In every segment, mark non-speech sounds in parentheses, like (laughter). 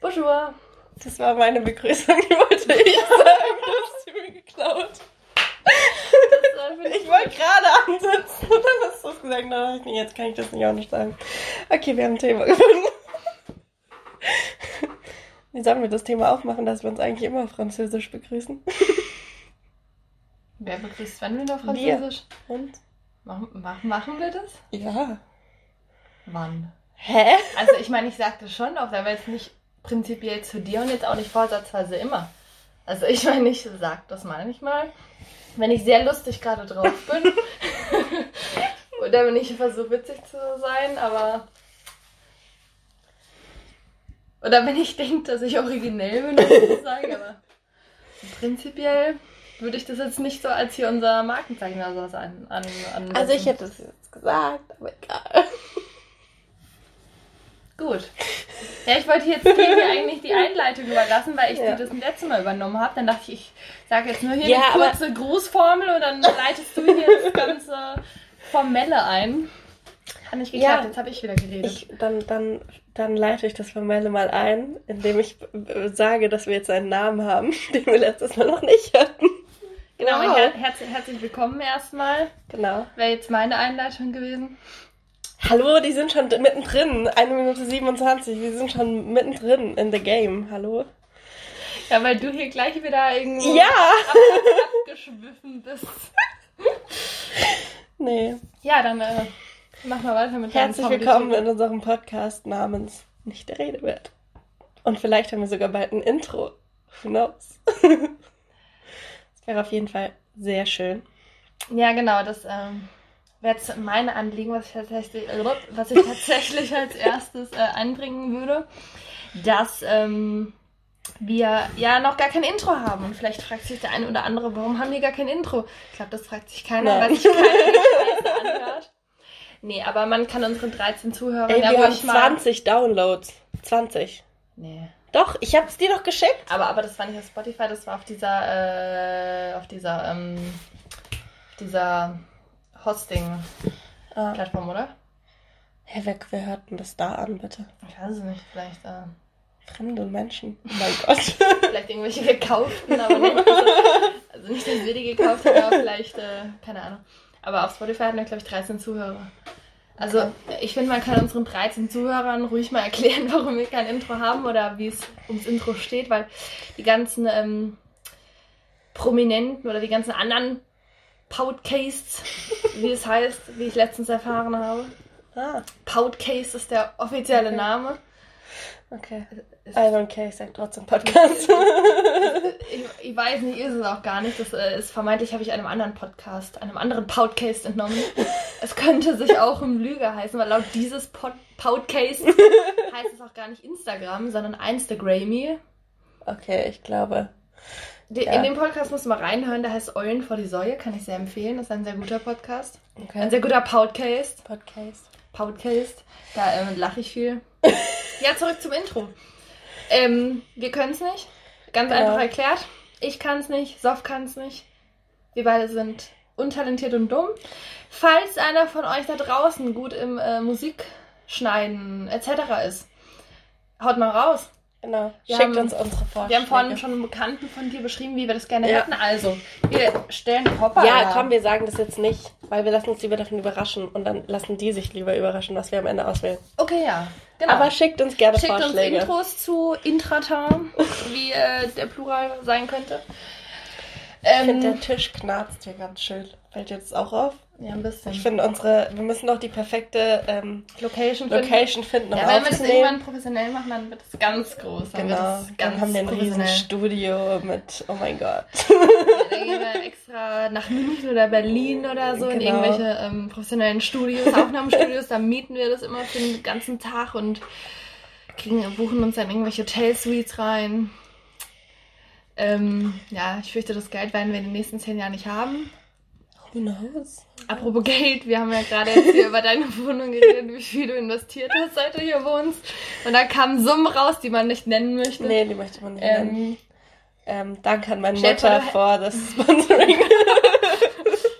Bonjour. Das war meine Begrüßung, die wollte ich sagen. Du hast sie mir geklaut. Ich wollte gerade ansetzen und dann hast du es gesagt. Na, nee, jetzt kann ich das nicht auch nicht sagen. Okay, wir haben ein Thema gefunden. Wie sollen wir das Thema aufmachen, dass wir uns eigentlich immer auf Französisch begrüßen? Wer begrüßt wann wieder Französisch? Und? Machen, machen, machen wir das? Ja. Wann? Hä? Also ich meine, ich sagte schon oft, aber jetzt nicht prinzipiell zu dir und jetzt auch nicht vorsatzweise immer. Also ich meine, ich sag das manchmal, wenn ich sehr lustig gerade drauf bin. (laughs) Oder wenn ich versuche witzig zu sein, aber. Oder wenn ich denke, dass ich originell bin, was ich sage, aber prinzipiell würde ich das jetzt nicht so als hier unser Markenzeichen oder sowas an, an. Also ich hätte es jetzt gesagt, aber egal. Gut. Ja, ich wollte jetzt Tini eigentlich die Einleitung überlassen, weil ich Ja. die das letzte Mal übernommen habe. Dann dachte ich, ich sage jetzt nur hier Ja, eine kurze Grußformel und dann leitest du hier das ganze Formelle ein. Hat nicht geklappt, Ja. jetzt habe ich wieder geredet. Ich, dann, dann, dann leite ich das Formelle mal ein, indem ich äh, sage, dass wir jetzt einen Namen haben, (laughs) den wir letztes Mal noch nicht hatten. genau, Wow. her herz herzlich willkommen erstmal. Genau. Wäre jetzt meine Einleitung gewesen. Hallo, die sind schon mittendrin. Eine Minute 27. Wir sind schon mittendrin in the game. Hallo? Ja, weil du hier gleich wieder irgendwo Ja! abgeschwiffen bist. (laughs) Nee. Ja, dann äh, mach mal weiter mit Herzlich willkommen in unserem Podcast namens Nicht der Rede wert. Und vielleicht haben wir sogar bald ein Intro. Who knows? (laughs) Das wäre auf jeden Fall sehr schön. Ja, genau, das ähm, wäre jetzt mein Anliegen, was ich tatsächlich, äh, was ich tatsächlich als erstes äh, anbringen würde, dass ähm, wir ja noch gar kein Intro haben. Und vielleicht fragt sich der eine oder andere, warum haben wir gar kein Intro? Ich glaube, das fragt sich keiner, Nein. weil sich keiner anhört. Nee, aber man kann unseren 13 Zuhörern Ey, wir haben ruhig mal... 20 Downloads. 20. Nee. Doch, ich habe es dir doch geschickt. Aber, aber das war nicht auf Spotify, das war auf dieser, äh, auf dieser, ähm, dieser Hosting-Plattform, Ah. oder? Hä, wer, wer hört denn das da an, bitte? Ich weiß es nicht, vielleicht, äh, Fremde Menschen. Oh mein (laughs) Gott. vielleicht irgendwelche gekauften, aber nicht, also, also nicht, dass wir die gekauft haben, aber (laughs) vielleicht, äh, keine Ahnung. Aber auf Spotify hatten wir, glaube ich, 13 Zuhörer. Also, ich finde, man kann unseren 13 Zuhörern ruhig mal erklären, (laughs) warum wir kein Intro haben oder wie es ums Intro steht, weil die ganzen ähm, Prominenten oder die ganzen anderen Podcasts, wie es heißt, wie ich letztens erfahren habe. ah, Podcast ist der offizielle Okay. Name. okay. Es- I don't care, ich sag trotzdem Podcast. (laughs) Ich, ich weiß nicht, ist es auch gar nicht. Das äh, ist vermeintlich, habe ich einem anderen Podcast, einem anderen Podcast entnommen. es könnte sich auch um Lüge heißen, weil laut dieses Pod Podcast heißt es auch gar nicht Instagram, sondern Instagrammy. okay, ich glaube. De Ja. In dem Podcast musst du mal reinhören, der heißt Eulen vor die Säue, kann ich sehr empfehlen. Das ist ein sehr guter Podcast. Ein Okay. sehr guter Podcast. Podcast. Podcast. Da ähm, lache ich viel. (laughs) ja, zurück zum Intro. Ähm, wir können es nicht. Ganz Genau. einfach erklärt. Ich kann es nicht, Sof kann es nicht. Wir beide sind untalentiert und dumm. Falls einer von euch da draußen gut im äh, Musikschneiden etc. ist, haut mal raus. Genau. Wir Schickt haben- uns unsere Vorschläge. Wir haben vorhin schon einen Bekannten von dir beschrieben, wie wir das gerne Ja. hätten. Also, wir stellen Hopper. Ja, komm, wir sagen das jetzt nicht, weil wir lassen uns lieber davon überraschen und dann lassen die sich lieber überraschen, was wir am Ende auswählen. Okay, ja. Genau. Aber schickt uns gerne Schickt uns Vorschläge. Intros zu Intrata, (laughs) wie äh, der Plural sein könnte. Ich finde, Ähm, der Tisch knarzt hier ganz schön. Fällt jetzt auch auf. Ja, ein bisschen. Ich finde unsere, wir müssen doch die perfekte ähm, Location finden. Location finden, um Ja, wenn wir das irgendwann professionell machen, dann wird es ganz groß. Dann wird Genau, es ganz dann haben wir ein riesen. Studio mit, oh mein Gott. (laughs) Dann gehen wir extra nach München oder Berlin oder so in Genau. irgendwelche ähm, professionellen Studios, Aufnahmestudios. Da mieten wir das immer für den ganzen Tag und kriegen, buchen uns dann irgendwelche Hotel-Suites rein. Ähm, ja, ich fürchte, das Geld werden wir in den nächsten zehn Jahren nicht haben. Who knows? Apropos Geld, wir haben ja gerade jetzt hier über deine Wohnung geredet, wie viel du investiert hast, seit du hier wohnst. Und da kamen Summen raus, die man nicht nennen möchte. Nee, die möchte man nicht nennen. ähm, Ähm, danke an meine Mutter vor das (laughs) Sponsoring.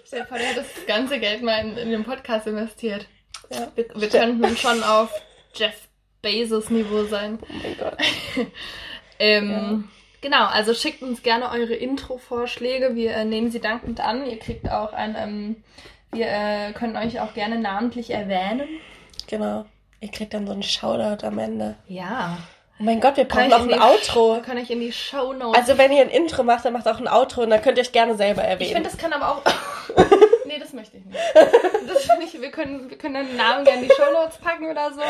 stell dir vor, du hättest das ganze Geld mal in, in den Podcast investiert. ja. Wir, wir könnten schon auf Jeff Basis-Niveau sein. Oh mein Gott. (laughs) Ähm, Genau, also schickt uns gerne eure Intro-Vorschläge. Wir äh, nehmen sie dankend an. Ihr kriegt auch ein, ähm, wir äh, können euch auch gerne namentlich erwähnen. Genau. Ihr kriegt dann so einen Shoutout am Ende. Ja. Oh mein Gott, wir brauchen ich ein Outro. Wir können euch in die Show Notes. Also wenn ihr ein Intro macht, dann macht auch ein Outro und dann könnt ihr euch gerne selber ich erwähnen. finde, das kann aber auch. (laughs) nee, das möchte ich nicht. Das finde ich, wir können, wir können den Namen gerne in die Show Notes packen oder so.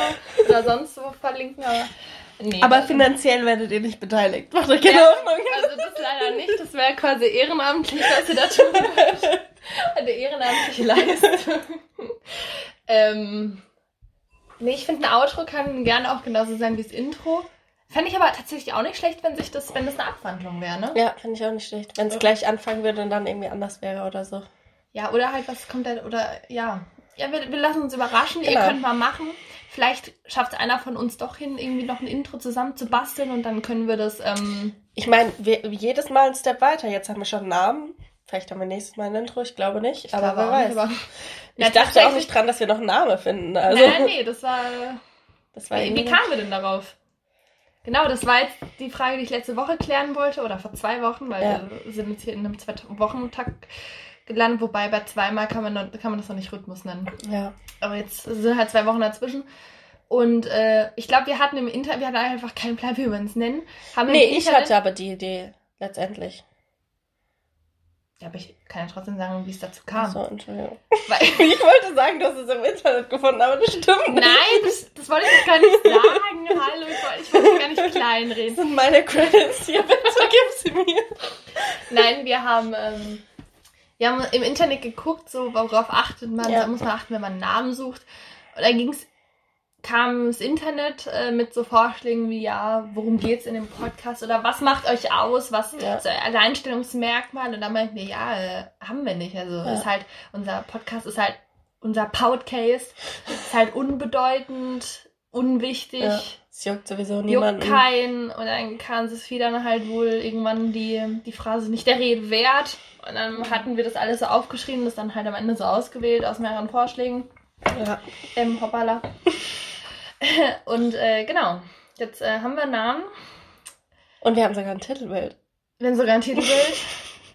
Oder sonst wo verlinken, aber. Nee, Aber finanziell werdet ihr nicht beteiligt. Macht euch keine Ja, Hoffnung. also das leider nicht. Das wäre quasi ehrenamtlich, was ihr da tun würdet. Eine ehrenamtliche Leistung. (laughs) ähm, nee, ich finde, ein Outro kann gerne auch genauso sein wie das Intro. Fände ich aber tatsächlich auch nicht schlecht, wenn sich das, wenn das eine Abwandlung wäre, ne? Ja, finde ich auch nicht schlecht. Wenn es gleich anfangen würde und dann irgendwie anders wäre oder so. Ja, oder halt, was kommt dann, oder ja. Ja, wir, wir lassen uns überraschen. Ihr Genau. könnt mal machen. Vielleicht schafft es einer von uns doch hin, irgendwie noch ein Intro zusammen zu basteln und dann können wir das, ähm, Ich meine, jedes Mal ein Step weiter. Jetzt haben wir schon einen Namen. Vielleicht haben wir nächstes Mal ein Intro, ich glaube nicht. aber glaube wer weiß. nicht, aber- ich Ja, dachte auch nicht dran, dass wir noch einen Namen finden. Also, Nein, nee, das war. das war Wie, wie kamen wir denn darauf? Genau, das war jetzt die Frage, die ich letzte Woche klären wollte, oder vor zwei Wochen, weil Ja. wir sind jetzt hier in einem Zwei-Wochen-Takt gelandet, wobei bei zweimal kann man, noch, kann man das noch nicht Rhythmus nennen. Ja. Aber jetzt sind halt zwei Wochen dazwischen. Und äh, ich glaube, wir hatten im Internet, wir hatten einfach keinen Plan, wie wir uns nennen. Haben Nee, ich Internet- hatte aber die Idee. Letztendlich. Ja, aber ich kann ja trotzdem sagen, wie es dazu kam. So, Entschuldigung. Weil, (laughs) Ich wollte sagen, du hast es im Internet gefunden, aber das stimmt nicht. nein, das, das wollte ich gar nicht sagen. Hallo, ich wollte, ich gar nicht kleinreden. Das sind meine Credits hier, bitte gib sie mir. Nein, wir haben, ähm, wir haben im Internet geguckt, so worauf achtet man, Ja. da muss man achten, wenn man einen Namen sucht. Und dann ging's, kam das Internet äh, mit so Vorschlägen wie, ja, worum geht's in dem Podcast oder was macht euch aus, was Ja. ist euer Alleinstellungsmerkmal? Und dann meinten wir, ja, äh, haben wir nicht. Also Ja. ist halt, unser Podcast ist halt, unser Podcast ist halt unbedeutend, unwichtig. Ja. Es juckt sowieso Juckt niemanden. keinen und dann kam Sophie dann halt wohl irgendwann die, die Phrase nicht der Rede wert. Und dann hatten wir das alles so aufgeschrieben, das dann halt am Ende so ausgewählt aus mehreren Vorschlägen. Ja. Ähm, hoppala. (laughs) und äh, genau, jetzt äh, haben wir einen Namen. Und wir haben sogar ein Titelbild. Wir haben sogar ein Titelbild.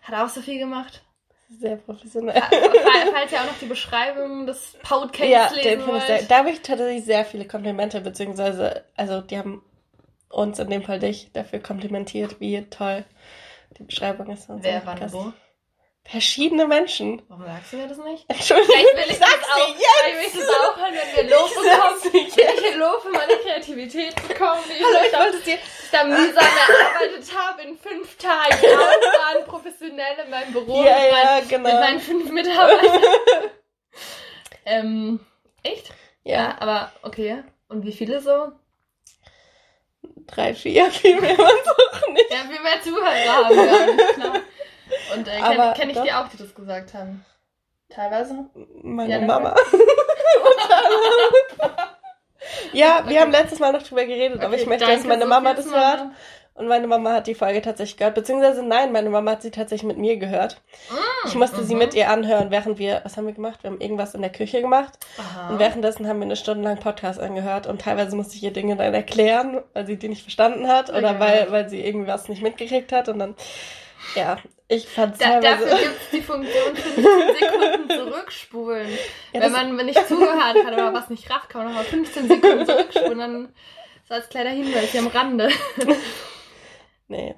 Hat auch Sophie gemacht. Sehr professionell. Fa- fa- (laughs) Falls ihr auch noch die Beschreibung des Podcasts Ja, lesen den ich sehr, wollt. da habe ich tatsächlich sehr viele Komplimente, beziehungsweise, also die haben uns, in dem Fall dich, dafür komplimentiert, wie toll die Beschreibung ist. Wer wann wo? Verschiedene Menschen. Warum sagst du mir das nicht? Entschuldigung, Vielleicht will ich das sag's auch. dir Vielleicht will ich das auch hören, wenn wir Lob Ich bekommen. Wenn ich Lob für meine Kreativitz bekomme, die ich, Hallo, euch ich wollte dir. da mühsam erarbeitet habe in fünf Tagen. Ja, und waren professionell in meinem Büro Ja, mit, ja, meinen, genau. mit meinen fünf Mitarbeitern. (laughs) ähm, echt? Ja, aber okay. Und wie viele so? drei, vier, viel mehr es auch nicht. Ja, viel mehr Zuhörer haben wir. Und äh, kenne kenn ich doch. die auch, die das gesagt haben? Teilweise? Meine Ja? Mama. (laughs) ja, wir haben letztes Mal noch drüber geredet, aber ich Okay, möchte, dass meine Mama das hört. Und meine Mama hat die Folge tatsächlich gehört. Beziehungsweise nein, meine Mama hat sie tatsächlich mit mir gehört. Ich musste sie mhm. mit ihr anhören, während wir, was haben wir gemacht? Wir haben irgendwas in der Küche gemacht. Aha. Und währenddessen haben wir eine Stunde lang Podcast angehört. Und teilweise musste ich ihr Dinge dann erklären, weil sie die nicht verstanden hat. Oder Okay. weil, weil sie irgendwas nicht mitgekriegt hat. Und dann, ja, ich fand Da, dafür gibt es die Funktion 15 (laughs) Sekunden zurückspulen. Ja, Wenn man nicht zugehört hat oder was nicht rafft, kann man nochmal 15 Sekunden zurückspulen. Dann so als kleiner Hinweis hier am Rande. (laughs) nee.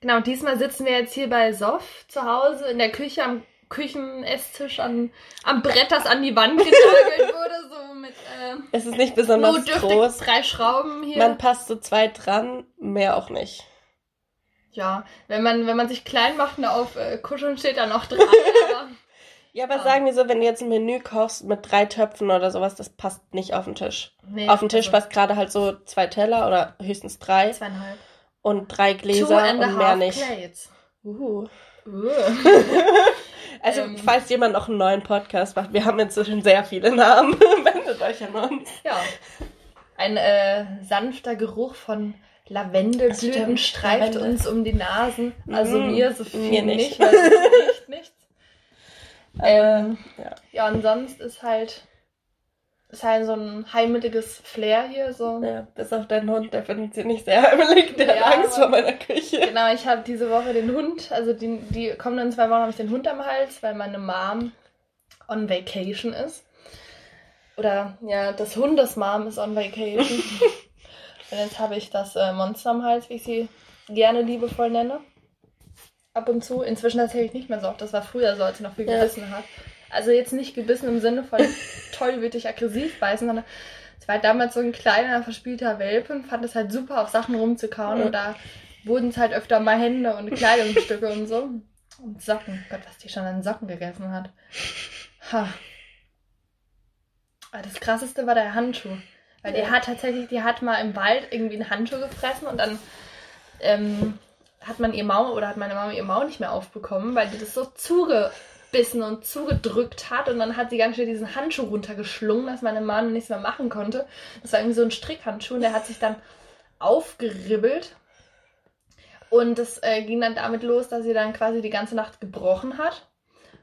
Genau, diesmal sitzen wir jetzt hier bei Sof zu Hause in der Küche am Küchenesstisch an, am Brett, das an die Wand (laughs) genagelt wurde, so mit äh, Es ist nicht besonders groß. drei Schrauben hier. Man passt so zweit dran, mehr auch nicht. Ja, wenn man, wenn man sich klein macht und auf äh, Kuscheln steht, dann auch dran. (laughs) aber Ja, aber Ah. sagen wir so, wenn du jetzt ein Menü kochst mit drei Töpfen oder sowas, das passt nicht auf den Tisch. nee, auf den Tisch also passt gerade halt so zwei Teller oder höchstens drei Zweieinhalb. und drei Gläser und mehr nicht. plates. Uh. Uh. (laughs) Also, Ähm. falls jemand noch einen neuen Podcast macht, wir haben inzwischen sehr viele Namen. (laughs) Wendet euch an uns. Ja. Ein äh, sanfter Geruch von Lavendelblüten streift Lavendel. uns um die Nasen. Also Mm, mir so viel mir nicht, nicht. weil es riecht (laughs) nichts. Ähm, ja. ja, und sonst ist halt ist halt so ein heimeliges Flair hier. So. Ja, bis auf deinen Hund, der findet sie nicht sehr heimelig, der Ja, hat Angst vor meiner Küche. Genau, ich habe diese Woche den Hund, also die, die kommenden zwei Wochen habe ich den Hund am Hals, weil meine Mom on vacation ist. Oder ja, das Hundesmom ist on vacation. (laughs) Und jetzt habe ich das äh, Monster am Hals, wie ich sie gerne liebevoll nenne. Ab und zu. Inzwischen erzähle ich nicht mehr so oft. Das war früher so, als sie noch viel Ja. gebissen hat. Also jetzt nicht gebissen im Sinne von (laughs) tollwütig aggressiv beißen, sondern es war damals so ein kleiner, verspielter Welpe und fand es halt super, auf Sachen rumzukauen. Ja. Und da wurden es halt öfter mal Hände und Kleidungsstücke und so. Und Socken. Gott, was die schon an Socken gegessen hat. Ha. Aber das krasseste war der Handschuh. Weil die hat tatsächlich, die hat mal im Wald irgendwie einen Handschuh gefressen und dann ähm, hat man ihr Maul oder hat meine Mama ihr Maul nicht mehr aufbekommen, weil die das so zugebissen und zugedrückt hat und dann hat sie ganz schnell diesen Handschuh runtergeschlungen, dass meine Mama nichts mehr machen konnte. Das war irgendwie so ein Strickhandschuh und der hat sich dann aufgeribbelt und das äh, ging dann damit los, dass sie dann quasi die ganze Nacht gebrochen hat.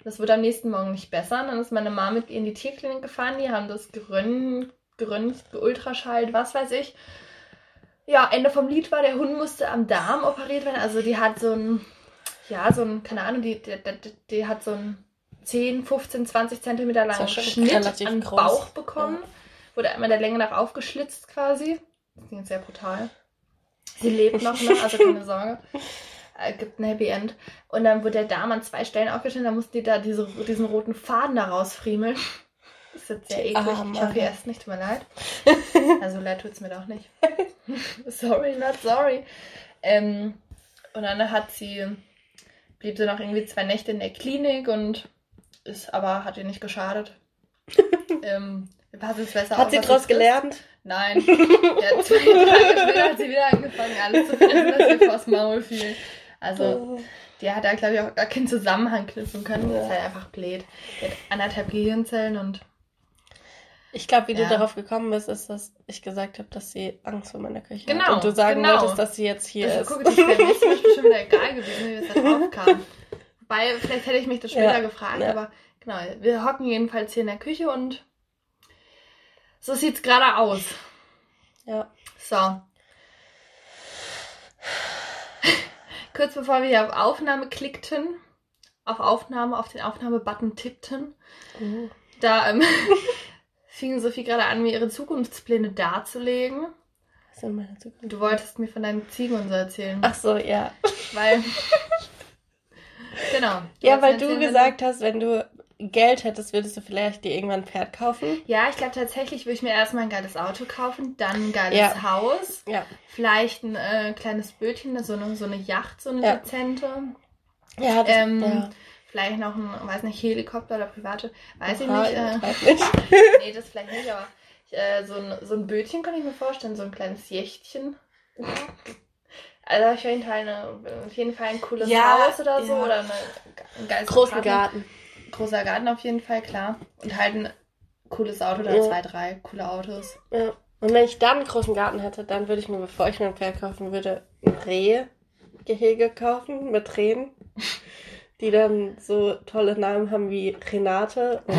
Das wird am nächsten Morgen nicht besser. Dann ist meine Mama mit ihr in die Tierklinik gefahren. Die haben das gerönt, geröntgt, geultraschallt, was weiß ich. Ja, Ende vom Lied war, der Hund musste am Darm operiert werden. Also die hat so ein, ja, so ein, keine Ahnung, die, die, die, die hat so ein 10, 15, 20 Zentimeter langen ja Schnitt am. Bauch bekommen. Wurde einmal der Länge nach aufgeschlitzt quasi. Das klingt sehr brutal. Sie lebt noch, ne? also keine (laughs) Sorge. Äh, gibt ein Happy End. Und dann wurde der Darm an zwei Stellen aufgeschnitten, dann mussten die da diese, diesen roten Faden da rausfriemeln. Das ist jetzt sehr eklig. Arme. Ich hoffe, ihr esst nicht, tut mir leid. (laughs) Also leid tut's mir doch nicht. (laughs) sorry, not sorry. Ähm, und dann hat sie, blieb sie noch irgendwie zwei Nächte in der Klinik und ist aber, hat ihr nicht geschadet. (laughs) ähm, wir passen es besser Hat auf, sie was draus gelernt? Nein. Ja, zwei Tage später hat sie wieder angefangen, alles zu fressen, was ihr vors Maul fiel. Also, Oh. die hat da, glaube ich, auch gar keinen Zusammenhang knüpfen können. Das ist Ja. halt einfach blöd. Die hat anderthalb Gehirnzellen und Ich glaube, wie Ja. du darauf gekommen bist, ist, dass ich gesagt habe, dass sie Angst vor meiner Küche Genau, hat. Und du sagen genau. wolltest, dass sie jetzt hier das, ist. guck, das wäre mir zum Beispiel schon wieder (laughs) egal gewesen, wie es da drauf kam. Wobei, vielleicht hätte ich mich das später Ja, gefragt, ja. aber genau, wir hocken jedenfalls hier in der Küche und so sieht's gerade aus. Ja. So. Kurz bevor wir hier auf Aufnahme klickten, auf Aufnahme, auf den Aufnahmebutton tippten, Mhm. da ähm, fing Sophie gerade an, mir ihre Zukunftspläne darzulegen. Was sind meine Zukunft? Du wolltest mir von deinen Ziegen und so erzählen. Ach so, ja. Weil. (laughs) genau. Ja, weil du gesagt hast, wenn du Geld hättest, würdest du vielleicht dir irgendwann ein Pferd kaufen. Ja, ich glaube tatsächlich würde ich mir erstmal ein geiles Auto kaufen, dann ein geiles Ja. Haus, Ja. vielleicht ein äh, kleines Bötchen, so eine, so eine Yacht, so eine Ja. dezente. Ja, das, Ähm, ja. Vielleicht noch ein, weiß nicht, Helikopter oder private, weiß ich nicht. Äh, nicht. (laughs) nee, das vielleicht nicht, aber äh, so, ein, so ein Bötchen kann ich mir vorstellen, so ein kleines Jächtchen. Also auf jeden Fall, eine, auf jeden Fall ein cooles Ja, Haus oder so ja. oder eine, ein geiles Großen. Garten. Großer Garten auf jeden Fall, klar. Und halt ein cooles Auto oder Ja. zwei, drei coole Autos. Ja. Und wenn ich dann einen großen Garten hätte, dann würde ich mir, bevor ich mir ein Pferd kaufen würde, ein Rehgehege kaufen mit Rehen, die dann so tolle Namen haben wie Renate und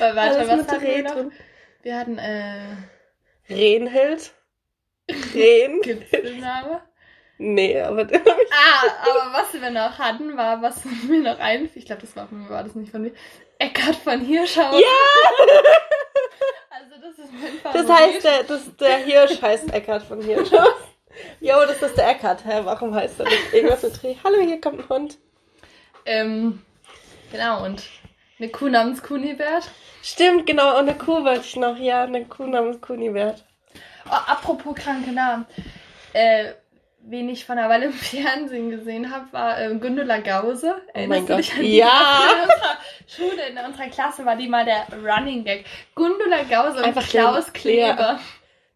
Weil, (laughs) (laughs) warte, alles was hatten wir noch? Wir hatten, äh, Rehenhild. (laughs) Rehen? gibt's den Namen? Nee, aber den Ah, aber was wir noch hatten, war, was mir noch einfiel, ich glaube, das war von mir, war das nicht von mir, Eckhard von Hirschhausen. Ja! Also das ist mein Favorit. Das heißt, der, das, der Hirsch heißt Eckart von Hirsch. Jo, das ist der Eckart. Hä, warum heißt er nicht irgendwas mit Dreh? Hallo, hier kommt ein Hund. Ähm, genau, und eine Kuh namens Kunibert. Stimmt, genau. Und eine Kuh wollte ich noch. Ja, eine Kuh namens Kunibert. Oh, apropos kranke Namen. Äh, wen ich von einer Weile im Fernsehen gesehen habe, war äh, Gundula Gause. Oh mein Gott, ja. In unserer Schule, in unserer Klasse war die mal der Running Gag. Gundula Gause und Einfach Klaus Kleber.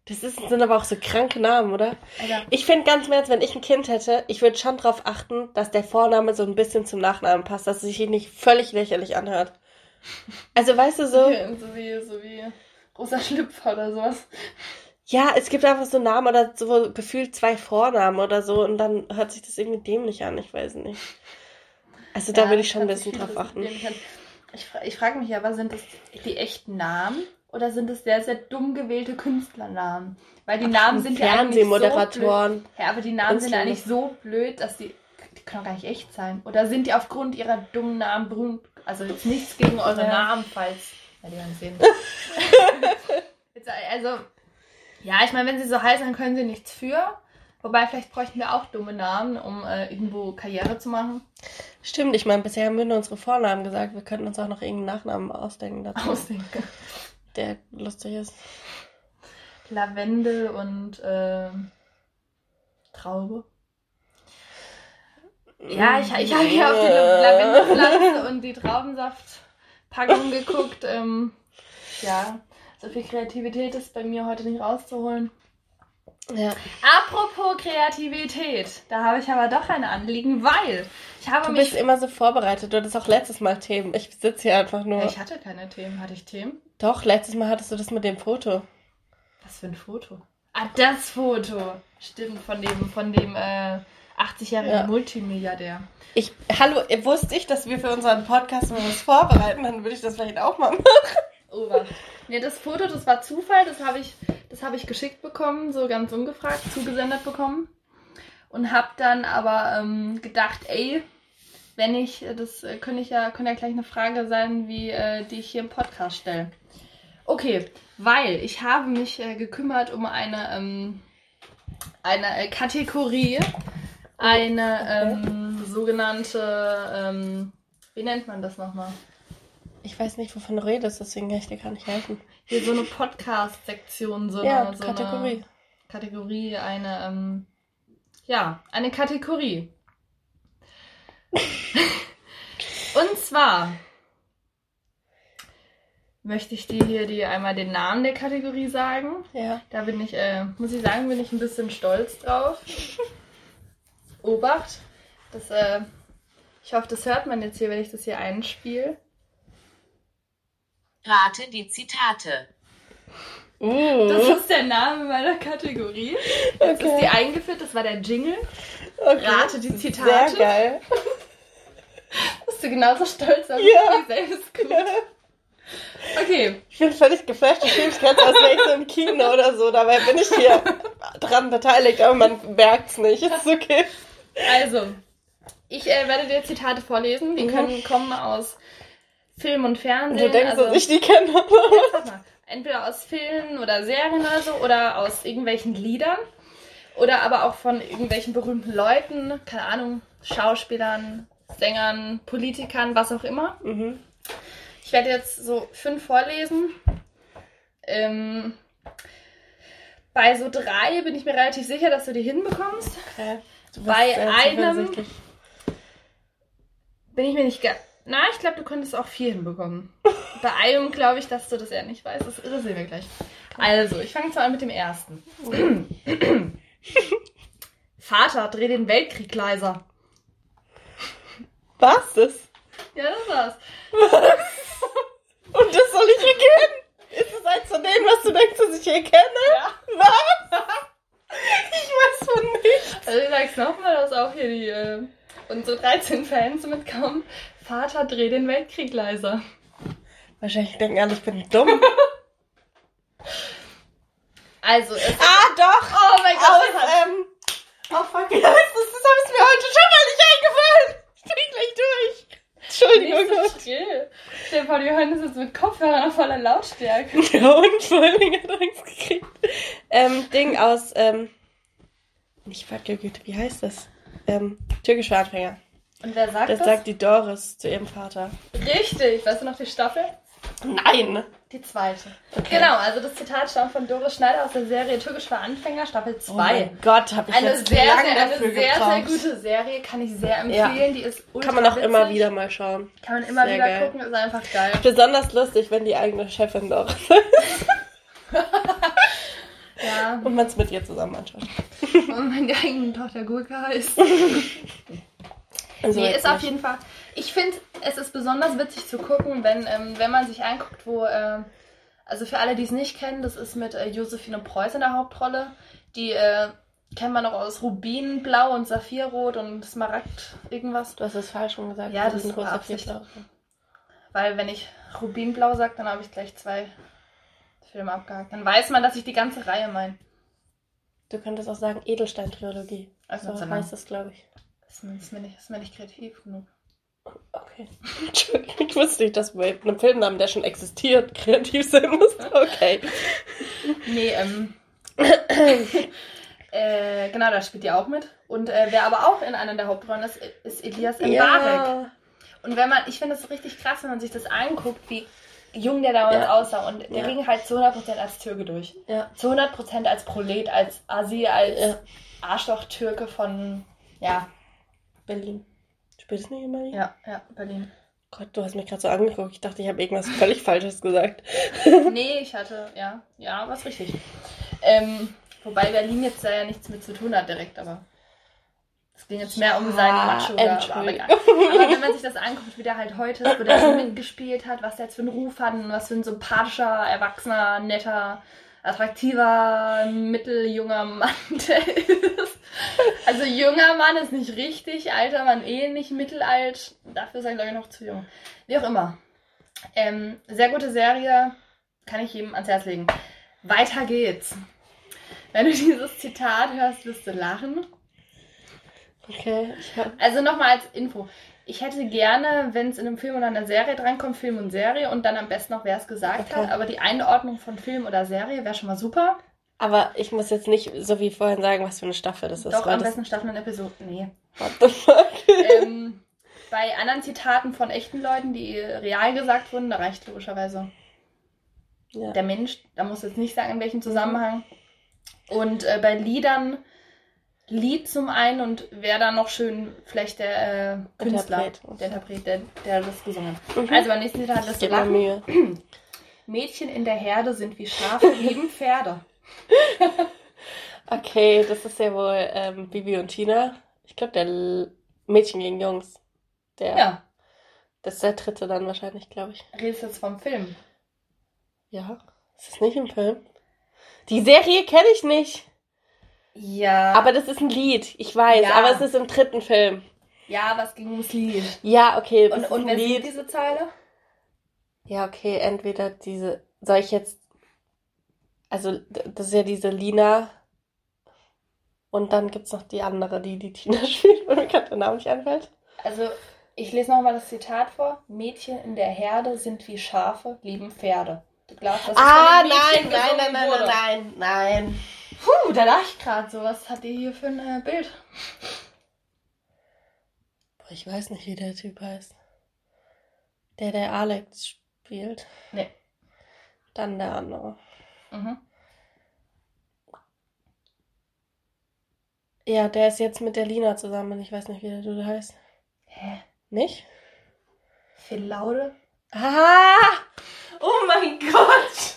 Das ist, sind aber auch so kranke Namen, oder? Alter, Ich finde ganz im Ernst, wenn ich ein Kind hätte, ich würde schon darauf achten, dass der Vorname so ein bisschen zum Nachnamen passt, dass es sich nicht völlig lächerlich anhört. Also weißt du so, (laughs) so wie, so wie Rosa Schlüpfer oder sowas. ja, es gibt einfach so Namen oder so gefühlt zwei Vornamen oder so und dann hört sich das irgendwie dämlich an, ich weiß nicht. Also da Ja, würde ich schon ein bisschen drauf achten. Ich, ich frage mich aber, sind das die echten Namen oder sind es sehr, sehr dumm gewählte Künstlernamen? Weil die Namen sind ja eigentlich so blöd. Ja, aber die Namen sind eigentlich so blöd, dass die, die können gar nicht echt sein. Oder sind die aufgrund ihrer dummen Namen berühmt? Also jetzt nichts gegen eure Ja. Namen, falls. Ja, die werden sehen. (laughs) also, ja, ich meine, wenn sie so heißen, dann können sie nichts für. Wobei, vielleicht bräuchten wir auch dumme Namen, um äh, irgendwo Karriere zu machen. Stimmt, ich meine, bisher haben wir nur unsere Vornamen gesagt. Wir könnten uns auch noch irgendeinen Nachnamen ausdenken dazu, Ausdenken. Der lustig ist. Lavendel und ähm, Traube. Ja, ich, ich habe hier auf die Lavendelpflanze und die Traubensaftpackung geguckt. Ähm, ja, so viel Kreativität ist bei mir heute nicht rauszuholen. Ja. Apropos Kreativität, da habe ich aber doch ein Anliegen, weil ich habe Du mich... bist immer so vorbereitet. Du hattest auch letztes Mal Themen. Ich sitze hier einfach nur. ich hatte keine Themen. Hatte ich Themen? Doch, letztes Mal hattest du das mit dem Foto. Was für ein Foto? Ah, das Foto. Stimmt, von dem, von dem äh, 80-jährigen Ja. Multimilliardär. Ich, hallo, wusste ich, dass wir für unseren Podcast mal was vorbereiten, dann würde ich das vielleicht auch mal machen. Obacht. Nee, das Foto, das war Zufall, das habe ich, das habe ich geschickt bekommen, so ganz ungefragt, zugesendet bekommen. Und habe dann aber ähm, gedacht, ey, wenn ich, das äh, könnte ich ja, könnte ja gleich eine Frage sein, wie äh, die ich hier im Podcast stelle. Okay, weil ich habe mich äh, gekümmert um eine, ähm, eine äh, Kategorie, eine ähm, sogenannte, ähm, wie nennt man das nochmal? Ich weiß nicht, wovon du redest, deswegen kann ich dir gar nicht helfen. Hier so eine Podcast-Sektion, so ja, eine so Kategorie. Eine Kategorie, eine, ähm, ja, eine Kategorie. (laughs) Und zwar möchte ich dir hier die einmal den Namen der Kategorie sagen. Ja. Da bin ich, äh, muss ich sagen, bin ich ein bisschen stolz drauf. (laughs) Obacht. Das, äh, ich hoffe, das hört man jetzt hier, wenn ich das hier einspiele. Rate die Zitate. Uh, Das ist der Name meiner Kategorie. Jetzt ist die okay. eingeführt, das war der Jingle. okay. Rate die Zitate. Sehr geil. (laughs) Bist du genauso stolz auf Ja. dich selbst? Gut. Okay, Ich bin völlig geflasht. Ich fühle mich gerade, als wäre ich so im Kino oder so. Dabei bin ich hier dran beteiligt, aber man merkt's nicht. Ist okay. also, ich äh, werde dir Zitate vorlesen. Die Mhm. können kommen aus Film und Fernsehen. du denkst, also, dass ich die kenne. (laughs) Entweder aus Filmen oder Serien oder so oder aus irgendwelchen Liedern oder aber auch von irgendwelchen berühmten Leuten, keine Ahnung, Schauspielern, Sängern, Politikern, was auch immer. mhm. Ich werde jetzt so fünf vorlesen. Ähm, bei so drei bin ich mir relativ sicher, dass du die hinbekommst. Okay. Du Bei einem-. Bin ich mir nicht. Na, ich glaube, du könntest auch vier hinbekommen. (laughs) bei einem glaube ich, dass du das eher nicht weißt. Das, das sehen wir gleich. Also, ich fange zwar an mit dem ersten. (laughs) Vater, dreh den Weltkrieg leiser. Was ist? Ja, das war's. (laughs) Und das soll ich erkennen? Ist es eins von denen, was du denkst, dass ich erkenne? Ja. Was? Ich weiß von nichts. Also ich sag's nochmal, dass auch hier die äh, unsere 13 Fans mitkommen. Vater, dreh den Weltkrieg leiser. Wahrscheinlich denken alle, ich bin dumm. (laughs) Also, es ah, doch! Oh mein Gott, Aus, hat- ähm, oh fuck, wie (laughs) heißt das? Das ist mir heute schon mal nicht eingefallen. Ich bin gleich durch. Entschuldigung. Nicht so Gott. still. Stell dir vor, die hören das jetzt mit Kopfhörern auf voller Lautstärke. (laughs) Ja, und vor Dingen hat Angst gekriegt. Ähm, Ding aus, ähm, nicht Güte, wie heißt das? Ähm, türkischer Anfänger. Und wer sagt Das das? sagt die Doris zu ihrem Vater. Richtig. Weißt du noch die Staffel? Nein! Die zweite. Okay. Genau, also das Zitat stammt von Doris Schneider aus der Serie Türkisch für Anfänger, Staffel 2. Oh mein Gott, habe ich eine jetzt sehr, lange sehr, eine dafür sehr, gebraucht. sehr gute Serie, kann ich sehr empfehlen. Die ist ultra Kann man auch witzig. immer wieder mal schauen. Kann man immer Sehr wieder geil. gucken, ist einfach geil. Besonders lustig, wenn die eigene Chefin Doris (laughs) Ja, und man es mit ihr zusammen anschaut. und wenn die eigene Tochter Gurka heißt. (laughs) Also nee, ist auf jeden Fall. Ich finde, es ist besonders witzig zu gucken, wenn, ähm, wenn man sich anguckt, wo. Äh, also für alle, die es nicht kennen, das ist mit äh, Josephine Preuß in der Hauptrolle. Die äh, kennt man auch aus Rubinblau und Saphirrot und Smaragd irgendwas. Du hast es falsch schon gesagt. Ja, das rosa Absicht. Weil wenn ich Rubinblau sage, dann habe ich gleich zwei Filme abgehakt. Dann weiß man, dass ich die ganze Reihe meine. Du könntest auch sagen Edelstein-Trilogie. Also so so heißt das, glaube ich. Das ist mir, nicht, ist mir nicht kreativ genug. Okay. (laughs) Ich wusste nicht, dass bei einem Filmnamen, der schon existiert, kreativ sein muss. Okay. Nee, ähm. (coughs) äh, genau, da spielt die auch mit. Und äh, wer aber auch in einer der Hauptrollen ist, ist Elias Mbarek. Ja. Und wenn man, ich finde es richtig krass, wenn man sich das anguckt, wie jung der damals Ja. aussah. Und der Ja. ging halt zu 100% als Türke durch. Ja. Zu 100% als Prolet, als Asi, als Ja. Arschloch-Türke von, ja, Berlin. Spielt es nicht in Berlin? ja, ja, Berlin. Gott, du hast mich gerade so angeguckt. Ich dachte, ich habe irgendwas völlig Falsches gesagt. (laughs) nee, ich hatte, ja, ja, was richtig. Ähm, wobei Berlin jetzt da ja nichts mit zu tun hat direkt, aber es ging jetzt mehr um seinen Ja, Macho. Aber, aber, Entschuldigung. egal. aber wenn man sich das anguckt, wie der halt heute, wo der (laughs) mitgespielt hat, was der jetzt für einen Ruf hat und was für ein sympathischer, erwachsener, netter, attraktiver, mitteljunger Mann (laughs) der ist. Also junger Mann ist nicht richtig, alter Mann eh nicht mittelalt. Dafür ist er, glaube ich, noch zu jung. Wie auch immer. Ähm, sehr gute Serie, kann ich jedem ans Herz legen. Weiter geht's. Wenn du (laughs) dieses Zitat hörst, wirst du lachen. Okay, ich hab... Also nochmal als Info. Ich hätte gerne, wenn es in einem Film oder einer Serie drankommt, Film und Serie und dann am besten noch, wer es gesagt Okay. hat. Aber die Einordnung von Film oder Serie wäre schon mal super. Aber ich muss jetzt nicht so wie vorhin sagen, was für eine Staffel das ist. Doch, am besten Staffeln und Episoden. Nee. What the fuck? ähm, bei anderen Zitaten von echten Leuten, die real gesagt wurden, da reicht logischerweise ja. der Mensch. Da muss jetzt nicht sagen, in welchem Zusammenhang. Und äh, bei Liedern, Lied zum einen und wer dann noch schön, vielleicht der äh, Künstler, Interpret. der Interpret, der, der das gesungen hat. Mhm. Also beim nächsten du Gib mir lachen. Mühe. (clears throat) Mädchen in der Herde sind wie Schafe, (laughs) lieben Pferde. Okay, das ist ja wohl ähm, Bibi und Tina. Ich glaube, der L Mädchen gegen Jungs. Der, Ja, Das ist der dritte dann wahrscheinlich, glaube ich. redest jetzt vom Film. Ja. Ist das nicht im Film? Die Serie kenne ich nicht. Ja. Aber das ist ein Lied. Ich weiß, Ja. aber es ist im dritten Film. ja, was ging ums Lied? Ja, okay. Und, und wer Lied. diese Zeile? Ja, okay, entweder diese. Soll ich jetzt. Also, das ist ja diese Lina. Und dann gibt's noch die andere, die die Tina (laughs) spielt, wo mir gerade der Name nicht einfällt. Also, ich lese nochmal das Zitat vor. Mädchen in der Herde sind wie Schafe, lieben Pferde. Du glaubst, das ist Ah, nein, nein, nein, nein, wurde. nein, nein, nein. Puh, da dachte ich gerade so. Was hat ihr hier für ein äh, Bild? Boah, ich weiß nicht, wie der Typ heißt. Der, der Alex spielt. Nee. Dann der andere. Mhm. Ja, der ist jetzt mit der Lina zusammen. Ich weiß nicht, wie der Dude heißt. Hä? Nicht? Phil Laude Ah! Oh mein Gott!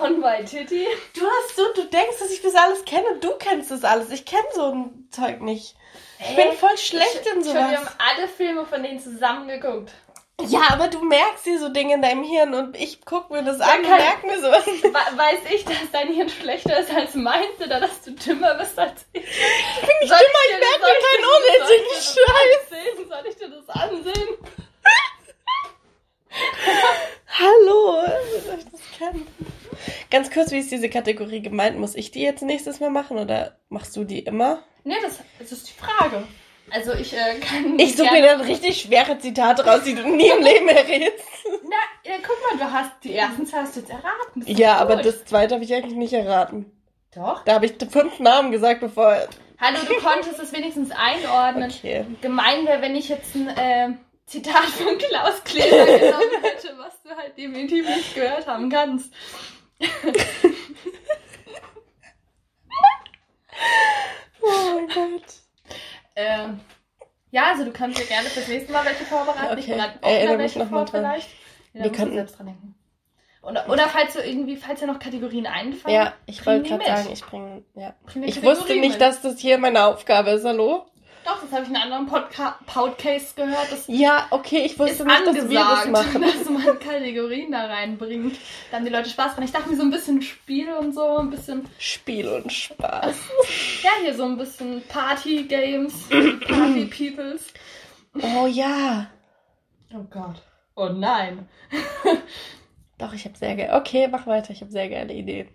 Von Waititi. Du hast so, du denkst, dass ich das alles kenne. Du kennst das alles. Ich kenne so ein Zeug nicht. Ich bin voll schlecht in Ich schon, wir haben sowas. alle Filme von denen zusammen geguckt. Ja, aber du merkst dir so Dinge in deinem Hirn und ich guck mir das an und merk mir sowas. (laughs) We- Weiß ich, dass dein Hirn schlechter ist als meins oder dass du dümmer bist als ich? Ich bin nicht Soll dümmer, ich das- merke mir keinen unnötigen ich Scheiß. Soll ich dir das ansehen? (laughs) (laughs) Hallo, soll ich das kennen? Ganz kurz, wie ist diese Kategorie gemeint? Muss ich die jetzt nächstes Mal machen oder machst du die immer? Nee, das, das ist die Frage. Also ich äh, kann. Ich suche mir dann richtig schwere Zitate raus, die du nie im Leben errätst. Na, ja, guck mal, du hast die ersten zwei hast du jetzt erraten. Ja, aber das zweite habe ich eigentlich nicht erraten. Doch. Da habe ich fünf Namen gesagt, bevor. Hallo, du konntest es wenigstens einordnen. Okay. Gemein wäre, wenn ich jetzt ein äh, Zitat von Klaus Kleber genommen hätte, was du halt definitiv nicht gehört haben kannst. Oh mein Gott. Ähm, ja, also du kannst dir gerne fürs nächste Mal welche vorbereiten. Ich Okay. bereite auch Erinnere mich welche noch mal dran. vielleicht. Ja, Wir könnten- selbst dran denken. Oder, oder falls du irgendwie, falls dir noch Kategorien einfallen. Ja, ich wollte gerade sagen, ich bringe. Ja. Bring Ich wusste nicht, mit. dass das hier meine Aufgabe ist. Hallo? Doch, das habe ich in einem anderen Podca Podcast gehört. Das Ja, okay, ich wusste nicht, dass wir das machen. dass man Kategorien da reinbringt. Da haben die Leute Spaß dran. Ich dachte mir so ein bisschen Spiel und so, ein bisschen, Spiel und Spaß. (laughs) ja, hier so ein bisschen Party-Games, Party-Peoples. Oh ja. Oh Gott. Oh nein. (laughs) Doch, ich habe sehr geil. Okay, mach weiter. Ich habe sehr geile Ideen.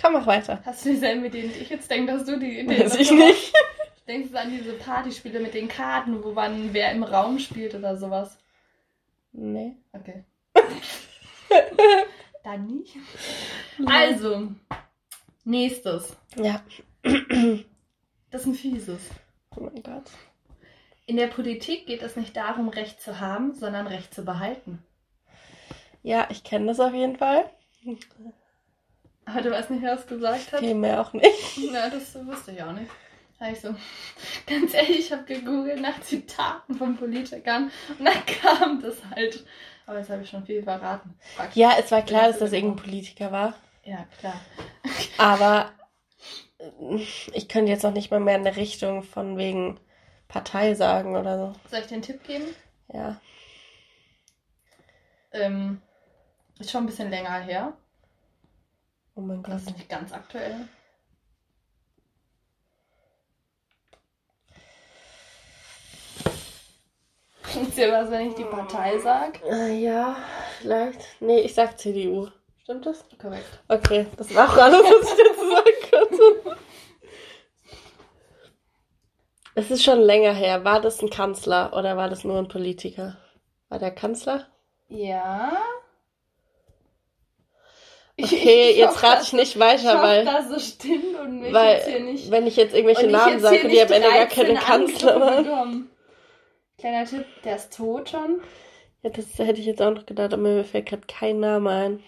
Komm, mach weiter. Hast du dieselben Ideen, die ich jetzt denke, dass du die Ideen Weiß hast? ich nicht. Denkst du an diese Partyspiele mit den Karten, wo man wer im Raum spielt oder sowas? Nee. Okay. (laughs) Dann nicht. Also, nächstes. Ja. (clears throat) Das ist ein fieses. Oh mein Gott. In der Politik geht es nicht darum, Recht zu haben, sondern Recht zu behalten. Ja, ich kenne das auf jeden Fall. Aber du weißt nicht, wer das gesagt hat? Viel mehr auch nicht. Na, das wusste ich auch nicht. Sag ich so. (laughs) Ganz ehrlich, ich habe gegoogelt nach Zitaten von Politikern und dann (laughs) kam das halt. Aber jetzt habe ich schon viel verraten. Fuck. Ja, es war klar, dass das irgendein Politiker war. Ja, klar. (laughs) Aber äh, ich könnte jetzt noch nicht mal mehr in der Richtung von wegen Partei sagen oder so. Soll ich dir einen Tipp geben? Ja. Ähm, ist schon ein bisschen länger her. Oh mein Gott. Das ist nicht ganz aktuell. Bringt dir was, wenn ich die Partei sag? Äh, ja, vielleicht. Nee, ich sag CDU. Stimmt das? Korrekt. Okay, das war auch alles, was ich dazu sagen konnte. Es ist schon länger her. War das ein Kanzler oder war das nur ein Politiker? War der Kanzler? Ja. Okay, jetzt hoffe, rate ich nicht Ich weiter, hoffe, weil, dass es stimmt und mich jetzt hier weil nicht. wenn ich jetzt irgendwelche ich Namen sage, die am Ende gar keine 13 Kanzler waren. Kleiner Tipp, der ist tot schon. Ja, das hätte ich jetzt auch noch gedacht, aber mir fällt gerade kein Name ein.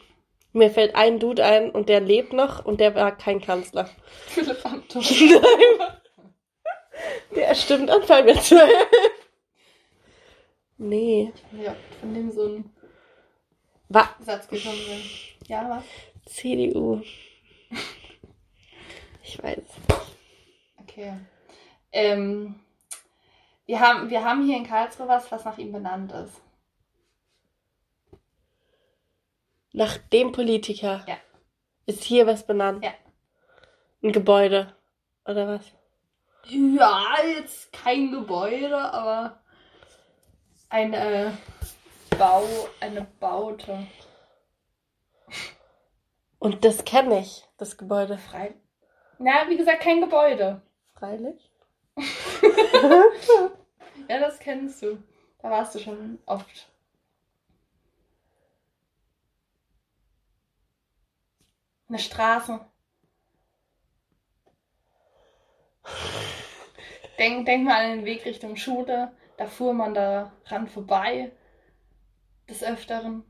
Mir fällt ein Dude ein und der lebt noch und der war kein Kanzler. Philipp Amthor. (laughs) Der stimmt anfangen mit zu. Nee. Ja, von dem so ein War Satz gekommen sind. Ja, was? CDU. Ich weiß. Okay. Ähm, wir, haben, wir haben hier in Karlsruhe was, was nach ihm benannt ist. Nach dem Politiker. Ja. Ist hier was benannt? Ja. Ein Gebäude. Oder was? Ja, jetzt kein Gebäude, aber ein äh, Bau, eine Baute. Und das kenne ich, das Gebäude. Frei. Na, wie gesagt, kein Gebäude. Freilich. (laughs) Ja, das kennst du. Da warst du schon oft. Eine Straße. Denk, denk mal an den Weg Richtung Schule. Da fuhr man da ran vorbei. Des Öfteren.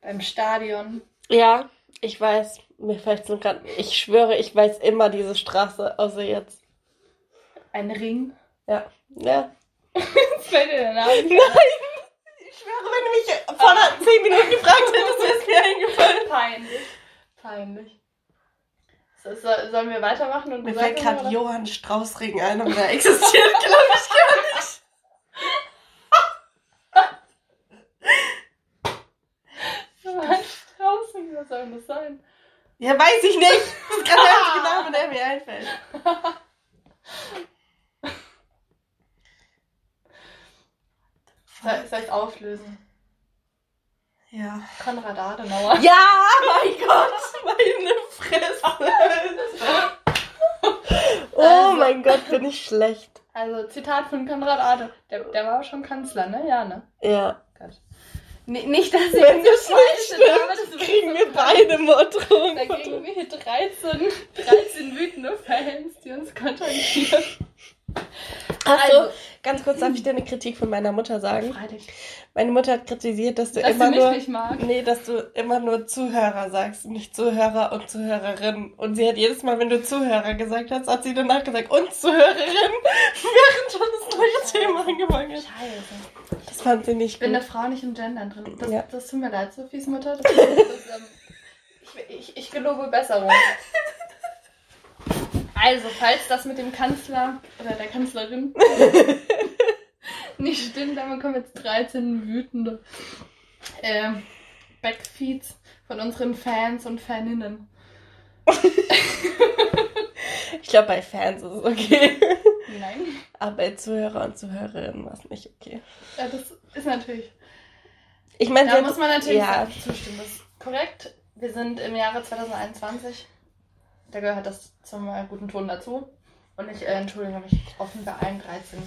Beim Stadion. Ja, ich weiß. Mir fällt es gerade. Ich schwöre, ich weiß immer diese Straße, außer jetzt. Ein Ring. Ja. Ja. Was fällt dir der Name? nicht ein? Ich schwöre, wenn du mich vor einer 10 Minuten gefragt hättest, wäre es (laughs) mir eingefallen. Peinlich. Peinlich. So, so, sollen wir weitermachen? Und Mir fällt gerade? Johann Straußring ein, aber der existiert, glaube ich, gar nicht. Johann Straußing, was soll denn das sein? Ja, weiß ich nicht. Das ist gerade der einzige Name, der mir einfällt. Soll, soll ich auflösen? Ja. Konrad Adenauer. Ja, mein Gott, meine Fresse. Oh Also- mein Gott, bin ich schlecht. Also, Zitat von Konrad Adenauer. Der, der war schon Kanzler, ne? Ja, ne? Ja. Nicht, dass ich Wenn das nicht scheiße, aber das stimmt, kriegen wir beide Morddrohungen. Dann kriegen wir hier 13, 13 wütende Fans, die uns kontaktieren. Achso, Also. ganz kurz darf ich dir eine Kritik von meiner Mutter sagen. Freilich. Meine Mutter hat kritisiert, dass du Dass immer nur nee, dass du immer nur Zuhörer sagst, nicht Zuhörer und Zuhörerin. Und sie hat jedes Mal, wenn du Zuhörer gesagt hast, hat sie danach gesagt und Zuhörerin, (laughs) während schon das neue Thema angefangen hat. Scheiße. Das fand sie nicht Ich bin gut. eine Frau nicht im Gendern drin. Das, Ja. das tut mir leid, Sophies Mutter. Das, das, ähm, ich, ich, ich gelobe Besserung. Also, falls das mit dem Kanzler oder der Kanzlerin nicht stimmt, dann bekommen jetzt 13 wütende äh, Backfeeds von unseren Fans und Faninnen. Ich glaube, bei Fans ist es okay. Nein. Aber Zuhörer und Zuhörerinnen war es nicht okay. Ja, das ist natürlich. Ich meine, Da muss man natürlich ja, zustimmen. Das ist korrekt. Wir sind im Jahre 2021. Da gehört das zum äh, guten Ton dazu. Und ich äh, entschuldige mich offen bei allen 13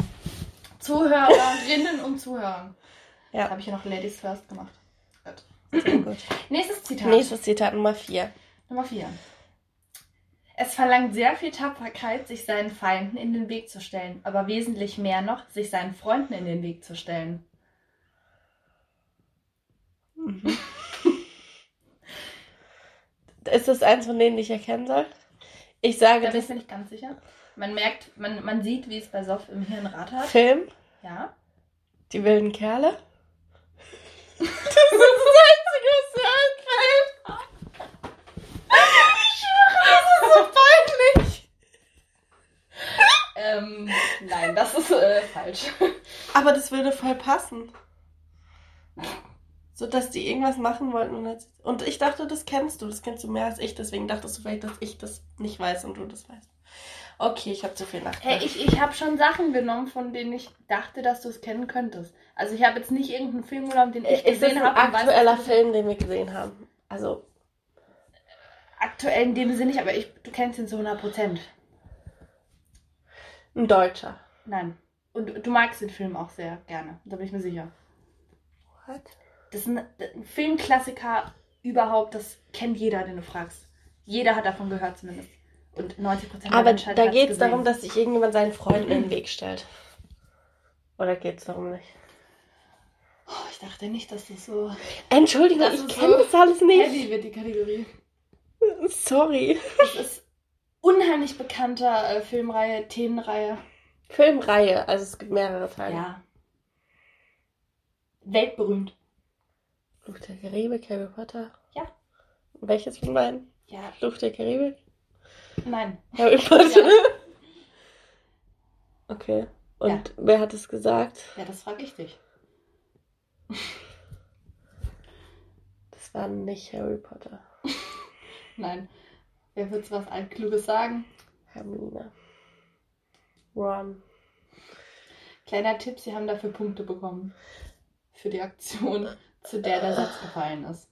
Zuhörerinnen und Zuhörern. (laughs) Ja. Habe ich hier noch Ladies First gemacht. Gut. Nächstes Zitat. Nächstes Zitat Nummer 4. Nummer 4. Es verlangt sehr viel Tapferkeit, sich seinen Feinden in den Weg zu stellen, aber wesentlich mehr noch, sich seinen Freunden in den Weg zu stellen. Mhm. (laughs) Ist das eins von denen, die ich erkennen soll? Ich sage, Da bin das ich mir nicht ganz sicher. Man merkt, man, man sieht, wie es bei Sof im Hirn rattert. Film, Ja. die wilden Kerle. Das (laughs) ist das Einzige, was mir einfällt. Ich schwöre, das ist so peinlich. Ähm, nein, das ist äh, falsch. (laughs) Aber das würde voll passen. So, dass die irgendwas machen wollten. Und, jetzt, und ich dachte, das kennst du. Das kennst du mehr als ich. Deswegen dachtest du vielleicht, dass ich das nicht weiß und du das weißt. Okay, ich habe zu viel nachgedacht. Hey, ich, ich habe schon Sachen genommen, von denen ich dachte, dass du es kennen könntest. Also ich habe jetzt nicht irgendeinen Film genommen, den ich ist gesehen ein habe. und weiß, aktueller du- Film, den wir gesehen haben? Also, Aktuell in dem Sinne nicht, aber ich, du kennst ihn zu 100 Prozent. Ein Deutscher. Nein. Und du- magst den Film auch sehr gerne. Da bin ich mir sicher. What? Das ist ein, ein Filmklassiker überhaupt. Das kennt jeder, den du fragst. Jeder hat davon gehört zumindest. Und 90 Prozent Aber da geht es darum, dass sich irgendjemand seinen Freunden in den Weg stellt. Oder geht es darum nicht? Oh, ich dachte nicht, dass das so Entschuldigung, ich kenne so das alles nicht. heavy wird, die Kategorie. Sorry. Das ist unheimlich bekannter äh, Filmreihe, Themenreihe. Filmreihe, also es gibt mehrere Teile. Ja. Weltberühmt. Fluch der Karibik, Harry Potter. Ja. Welches von beiden? Ja, Fluch der Karibik? nein. Harry Potter. Ja. Okay. Und wer hat es gesagt? Ja, das frage ich dich. Das war nicht Harry Potter. (laughs) Nein. Wer wird was Altkluges sagen? Hermine. Ron. Kleiner Tipp, sie haben dafür Punkte bekommen. Für die Aktion, zu der der Satz gefallen ist.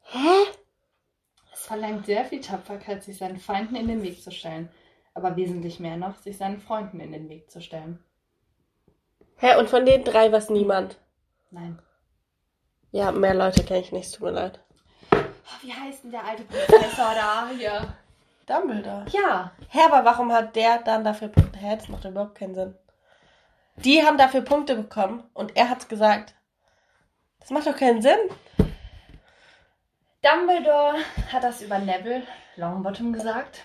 Hä? Es verlangt sehr viel Tapferkeit, sich seinen Feinden in den Weg zu stellen. Aber wesentlich mehr noch, sich seinen Freunden in den Weg zu stellen. Hä, und von den drei war es niemand. Nein. Ja, mehr Leute kenne ich nicht, es tut mir leid. Wie heißt denn der alte Professor da (laughs) hier? Dumbledore. Ja. Hä, aber warum hat der dann dafür Punkte? Hä, das macht überhaupt keinen Sinn. Die haben dafür Punkte bekommen und er hat's gesagt. Das macht doch keinen Sinn. Dumbledore hat das über Neville Longbottom gesagt.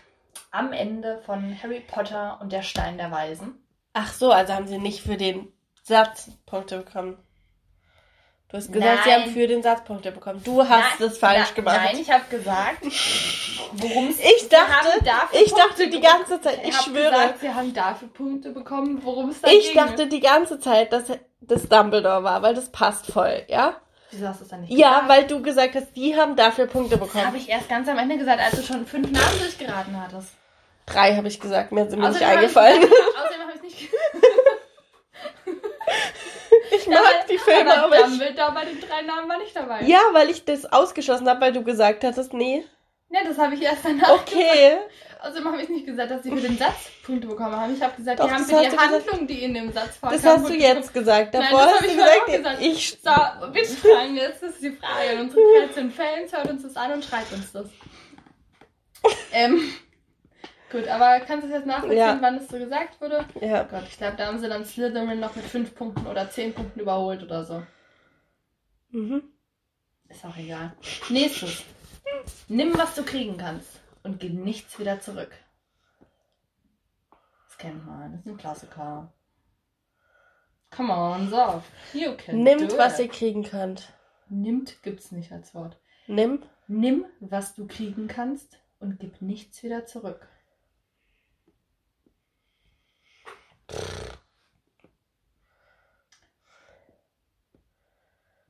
Am Ende von Harry Potter und der Stein der Weisen. Ach so, also haben sie nicht für den Satz Punkte bekommen. Du hast gesagt, sie Nein. haben für den Satz Punkte bekommen. Du hast Nein, es falsch na- gemacht. Nein, ich habe gesagt, worum es Ich Sie dachte- ich dachte die bekommen. ganze Zeit, ich schwöre. Gesagt, sie haben dafür Punkte bekommen, worum es da ich dachte die ganze Zeit, dass das Dumbledore war, weil das passt voll, ja? Wieso hast du es dann nicht Ja, gesagt? weil du gesagt hast, die haben dafür Punkte Das habe bekommen. ich erst ganz am Ende gesagt, als du schon fünf Namen durchgeraten hattest. Drei habe ich gesagt, mir sind mir nicht Außerdem hab ich eingefallen. gesagt- (laughs) Außerdem habe ich es nicht (laughs) Ich mag die Filme, aber aber Dumbledore bei den drei Namen war nicht dabei. Ja, weil ich das ausgeschlossen habe, weil du gesagt hattest, nee. Ja, das habe ich erst danach Okay. gesagt. Außerdem habe ich nicht gesagt, dass sie für den (laughs) Satz Punkte bekommen haben. Ich habe gesagt, Doch, die haben das für die du gesagt. Handlung, die in dem Satz vorkam. Das hast du jetzt gesagt. Nein, Davor das hast du ich gesagt, gesagt. ich. So, bitte fragen, jetzt ist die Frage. In unseren (laughs) 13 Fällen hört uns das an und schreibt uns das. (laughs) ähm, gut, aber kannst du es jetzt nachvollziehen, Ja. wann es so gesagt wurde? Ja. Oh Gott, ich glaube, da haben sie dann Slytherin noch mit 5 Punkten oder 10 Punkten überholt oder so. Mhm. Ist auch egal. Nächstes. Nimm, was du kriegen kannst und gib nichts wieder zurück. Das kennt man, das ist ein Klassiker. Come on, so. You can Nimmt, was ihr kriegen könnt. Nimmt gibt's nicht als Wort. Nimm. Nimm, was du kriegen kannst und gib nichts wieder zurück.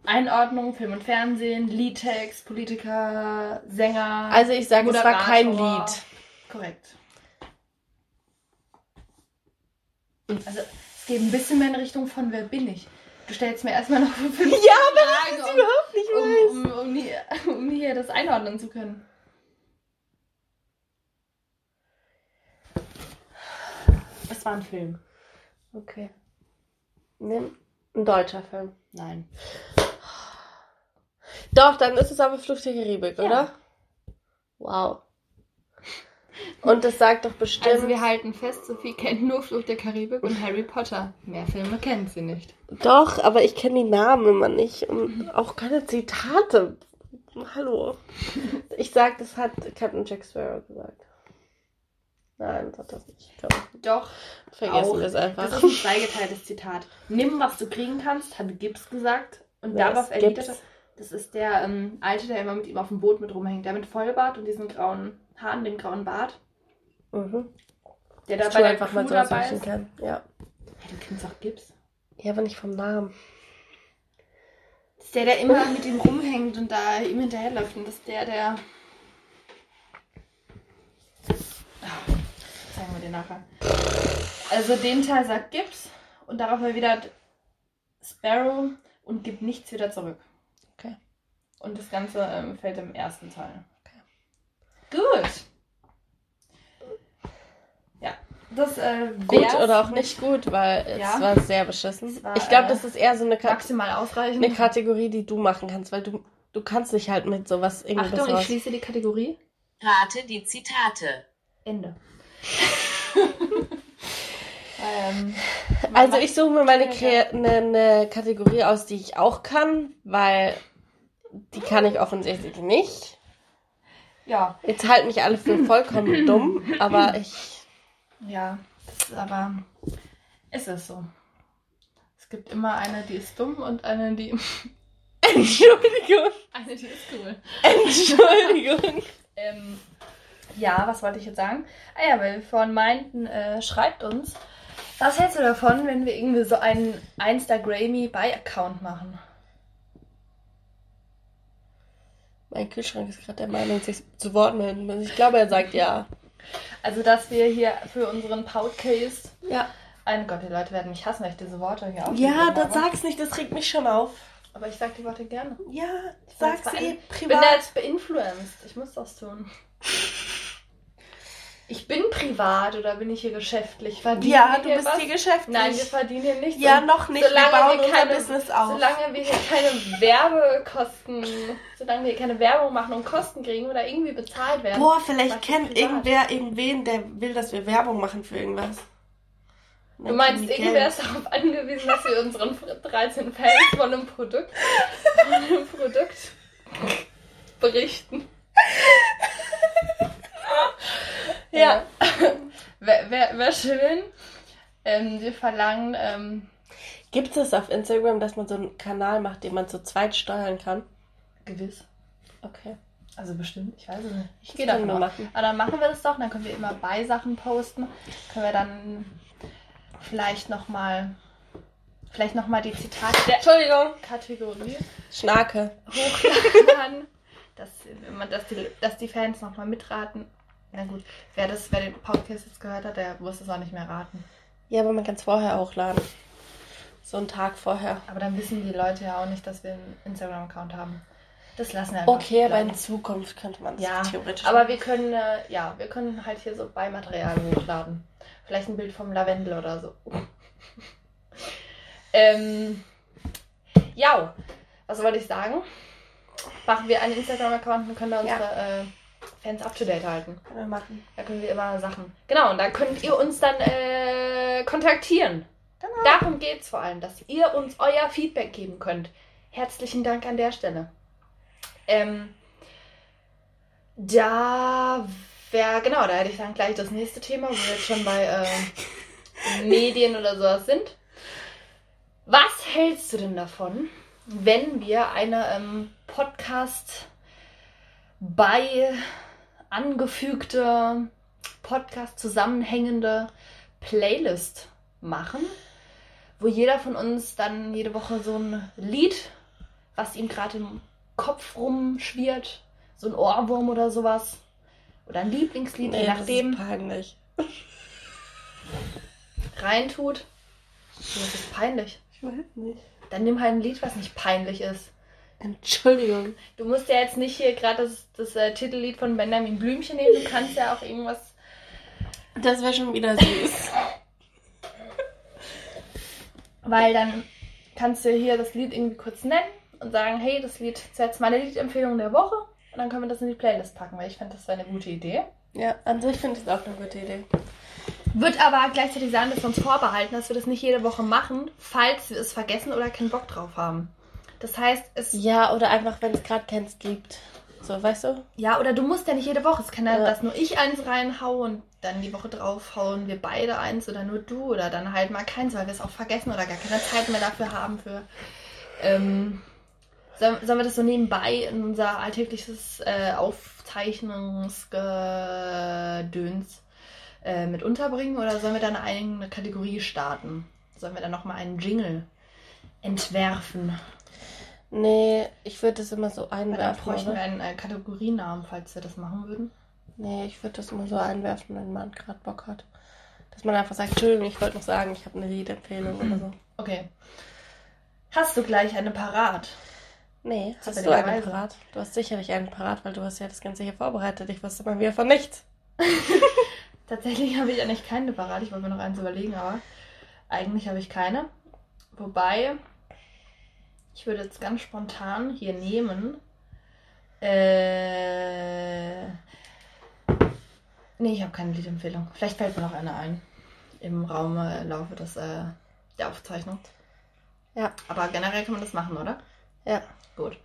Einordnung, Film und Fernsehen, Liedtext, Politiker, Sänger. Also ich sage, es war kein. Lied. Korrekt. Also, es geht ein bisschen mehr in Richtung von Wer bin ich? Du stellst mir erstmal noch fünf (laughs) Ja, Fragen, ich überhaupt nicht um, um, um, hier, um hier das einordnen zu können. Es war ein Film. Okay. Nimm ein deutscher Film. Nein. Doch, dann ist es aber Flucht der Karibik, Ja. oder? Wow. Und das sagt doch bestimmt. Also wir halten fest, Sophie kennt nur Flucht der Karibik und Harry Potter. Mehr Filme kennt sie nicht. Doch, aber ich kenne die Namen immer nicht und auch keine Zitate. Hallo. Ich sag, das hat Captain Jack Sparrow gesagt. Nein, das hat das nicht. Komm, Doch, vergessen wir es das einfach. ist ein zweigeteiltes Zitat. Nimm, was du kriegen kannst, hat Gibbs gesagt. Und Wer darauf ist erwiderte, Gibbs? das ist der ähm, Alte, der immer mit ihm auf dem Boot mit rumhängt. Der mit Vollbart und diesen grauen Haaren, dem grauen Bart. Mhm. Der da bei der einfach Crew mal sowas dabei ist. kann. Ja. Ja, du kennst auch Gibbs. Ja, aber nicht vom Namen. Das ist der, der immer mit ihm rumhängt und da ihm hinterherläuft. Und das ist der, der. Ah, Zeigen wir dir nachher. Also den Teil sagt Gibbs und darauf erwidert Sparrow und gibt nichts wieder zurück. Okay. Und das Ganze ähm, fällt im ersten Teil. Gut. Ja, das äh, Gut oder auch nicht gut, weil es Ja. war sehr beschissen. Es war, ich glaube, äh, das ist eher so eine, Maximal ausreichend. eine Kategorie, die du machen kannst, weil du, du kannst dich halt mit sowas irgendwie Achtung, ich schließe die Kategorie. Rate die Zitate. Ende. Ähm, (laughs) Also ich suche mir meine eine, eine Kategorie aus, die ich auch kann, weil die kann ich offensichtlich nicht. ja, Jetzt halten mich alle für vollkommen (clears throat) dumm, aber ich. ja, ist aber ist es so. Es gibt immer eine, die ist dumm und eine, die (laughs) Entschuldigung. eine, die ist cool. Entschuldigung. (laughs) Ähm, ja, was wollte ich jetzt sagen? Ah ja, weil wir vorhin meinten, äh, schreibt uns. Was hältst du davon, wenn wir irgendwie so einen Instagrammy-Buy-Account machen? Mein Kühlschrank ist gerade der Meinung, sich zu Wort melden muss. Ich glaube, er sagt ja. Also, dass wir hier für unseren Podcast. Ja. Ein Gott, die Leute werden mich hassen, wenn ich diese Worte hier Ja, aufgeschrieben das sag's nicht, das regt mich schon auf. Aber ich sag die Worte gerne. Ja, sag's zwar eh ein- Ich bin privat. da jetzt beinfluenced. Ich muss das tun. (laughs) Ich bin privat oder bin ich hier geschäftlich? Verdienen Ja, wir du hier bist was? hier geschäftlich. Nein, wir verdienen hier nichts. Ja, noch nicht. Wir solange bauen wir unser keine- Business auf. Solange wir hier keine Werbekosten, solange wir hier keine Werbung machen und Kosten kriegen oder irgendwie bezahlt werden. Boah, vielleicht ich kennt irgendwer irgendwen, der will, dass wir Werbung machen für irgendwas. Du meinst, irgendwer ist darauf angewiesen, dass wir unseren 13 Fans von einem Produkt, von einem Produkt berichten. (laughs) Ja. (laughs) Wäre wär, wär schön. Ähm, wir verlangen, ähm, Gibt es auf Instagram, dass man so einen Kanal macht, den man zu zweit steuern kann? gewiss. Okay. Also bestimmt, ich weiß es nicht. Ich gehe davon aus. machen. Aber dann machen wir das doch, dann können wir immer bei Sachen posten. Können wir dann vielleicht nochmal vielleicht noch mal die Zitate der Entschuldigung. Kategorie Schnarke. hochladen, (laughs) dass, man, dass, die, dass die Fans nochmal mitraten. Na gut, wer, das, wer den Podcast jetzt gehört hat, der muss es auch nicht mehr raten. Ja, aber man kann es vorher hochladen. So einen Tag vorher. Aber dann wissen die Leute ja auch nicht, dass wir einen Instagram-Account haben. Das lassen wir einfach. Okay, aber in bleiben. Zukunft könnte man es Ja, theoretisch aber wir können, äh, ja, wir können halt hier so Beimaterial hochladen. Vielleicht ein Bild vom Lavendel oder so. (laughs) ähm, ja, was wollte ich sagen? Machen wir einen Instagram-Account und können da Ja. unsere äh, Fans up to date halten. Können wir machen. Da können wir immer Sachen. Genau, und da könnt ihr uns dann äh, kontaktieren. Genau. Darum geht es vor allem, dass ihr uns euer Feedback geben könnt. Herzlichen Dank an der Stelle. Ähm, da wäre, genau, da hätte ich dann gleich das nächste Thema, wo wir jetzt schon bei äh, (laughs) Medien oder sowas sind. Was hältst du denn davon, wenn wir eine ähm, Podcast bei angefügte Podcast zusammenhängende Playlist machen, wo jeder von uns dann jede Woche so ein Lied, was ihm gerade im Kopf rumschwirrt, so ein Ohrwurm oder sowas, oder ein Lieblingslied, je Nee, das nachdem, ist peinlich. (laughs) reintut. Das ist peinlich. Ich weiß nicht. Dann nimm halt ein Lied, was nicht peinlich ist. Entschuldigung. Du musst ja jetzt nicht hier gerade das, das äh, Titellied von Benjamin Blümchen nehmen. Du kannst ja auch irgendwas. Das wäre schon wieder süß. Weil dann kannst du hier das Lied irgendwie kurz nennen und sagen, hey, das Lied ist jetzt meine Liedempfehlung der Woche. Und dann können wir das in die Playlist packen, weil ich finde, das wäre eine gute Idee. ja, an sich finde ich es auch eine gute Idee. Wird aber gleichzeitig sagen, dass wir uns vorbehalten, dass wir das nicht jede Woche machen, falls wir es vergessen oder keinen Bock drauf haben. Das heißt, es. Ja, oder einfach, wenn es gerade keins gibt. So, weißt du? Ja, oder du musst ja nicht jede Woche. Es kann ja, Ja. dass nur ich eins reinhau und dann die Woche drauf hauen wir beide eins oder nur du oder dann halt mal keins, weil wir es auch vergessen oder gar keine Zeit mehr dafür haben für. Ähm, sollen, sollen wir das so nebenbei in unser alltägliches äh, Aufzeichnungsgedöns äh, mit unterbringen oder sollen wir dann eine eigene Kategorie starten? Sollen wir dann nochmal einen Jingle entwerfen? Nee, ich würde das immer so Weil dann einwerfen. bräuchten wir Oder? einen äh, Kategorienamen, falls wir das machen würden. Nee, ich würde das immer so einwerfen, wenn man gerade Bock hat. Dass man einfach sagt, Entschuldigung, ich wollte noch sagen, ich habe eine Liedempfehlung oder so. Okay. Hast du gleich eine parat? Nee, hast du einen Zufälligerweise. parat? Du hast sicherlich einen parat, weil du hast ja das Ganze hier vorbereitet. Ich wusste mal wieder von nichts. (laughs) Tatsächlich habe ich eigentlich keine parat. Ich wollte mir noch eins überlegen, aber eigentlich habe ich keine. Wobei, ich würde jetzt ganz spontan hier nehmen. Äh. Nee, ich habe keine Liedempfehlung. Vielleicht fällt mir noch eine ein. Im Raum äh, Laufe des, äh, der Aufzeichnung. Ja. Aber generell kann man das machen, oder? Ja. Gut.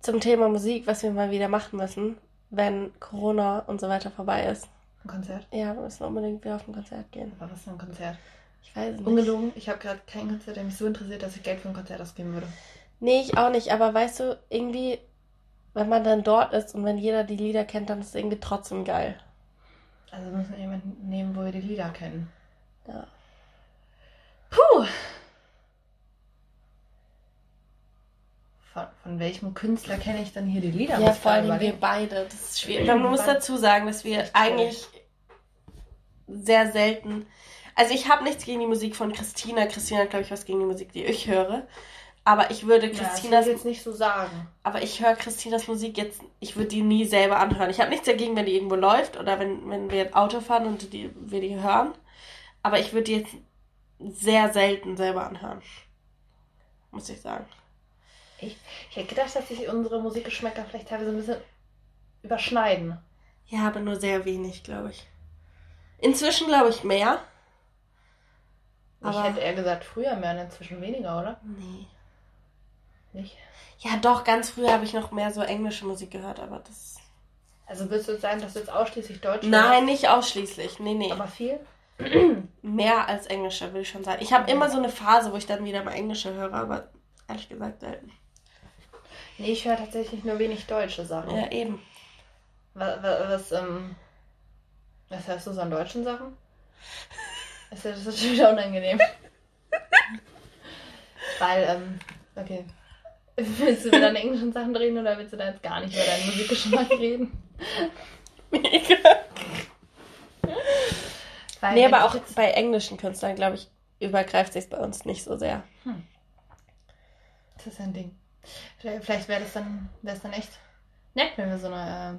Zum Thema Musik, was wir mal wieder machen müssen, wenn Corona und so weiter vorbei ist. Ein Konzert? Ja, wir müssen unbedingt wieder auf ein Konzert gehen. Aber was für ein Konzert? Ich weiß nicht. Ungelogen, ich habe gerade kein Konzert, der mich so interessiert, dass ich Geld für ein Konzert ausgeben würde. Nee, ich auch nicht, aber weißt du, irgendwie, wenn man dann dort ist und wenn jeder die Lieder kennt, dann ist es irgendwie trotzdem geil. Also wir müssen jemanden nehmen, wo wir die Lieder kennen. Ja. Puh! Von, von welchem Künstler kenne ich dann hier die Lieder? Ja, vor allem wir beide. Das ist schwierig. Man muss dazu sagen, dass wir eigentlich sehr selten. Also ich habe nichts gegen die Musik von Christina. Christina hat, glaube ich, was gegen die Musik, die ich höre. Aber ich würde Ja, Christinas, ich jetzt nicht so sagen. aber ich höre Christinas Musik jetzt, ich würde die nie selber anhören. Ich habe nichts dagegen, wenn die irgendwo läuft oder wenn, wenn wir ein Auto fahren und die, wir die hören. Aber ich würde die jetzt sehr selten selber anhören. Muss ich sagen. Ich, ich hätte gedacht, dass sich unsere Musikgeschmäcker vielleicht teilweise ein bisschen überschneiden. Ja, aber nur sehr wenig, glaube ich. Inzwischen glaube ich mehr. Ich Aber- hätte eher gesagt, früher mehr und inzwischen weniger, oder? Nee. Nicht? Ja, doch, ganz früher habe ich noch mehr so englische Musik gehört, aber das. Also würdest du sagen, dass du jetzt ausschließlich Deutsch Nein, nicht ausschließlich. Nee, nee. Aber viel? (clears throat) mehr als englische, würde ich schon sagen. Ich habe immer so eine Phase, wo ich dann wieder mal englische höre, aber ehrlich gesagt selten. Nee, ich höre tatsächlich nur wenig deutsche Sachen. Ja, eben. Was, was, was, ähm, was hörst du so an deutschen Sachen? Ist ja, das ist schon wieder unangenehm. Weil, ähm, okay. Willst du über deine englischen Sachen reden oder willst du da jetzt gar nicht über deinen Musikgeschmack reden? Mega. Weil Nee, aber auch bei englischen Künstlern, glaube ich, übergreift sich bei uns nicht so sehr. Das ist ein Ding. Vielleicht, vielleicht wäre das dann, wäre es dann echt nett, wenn wir so eine,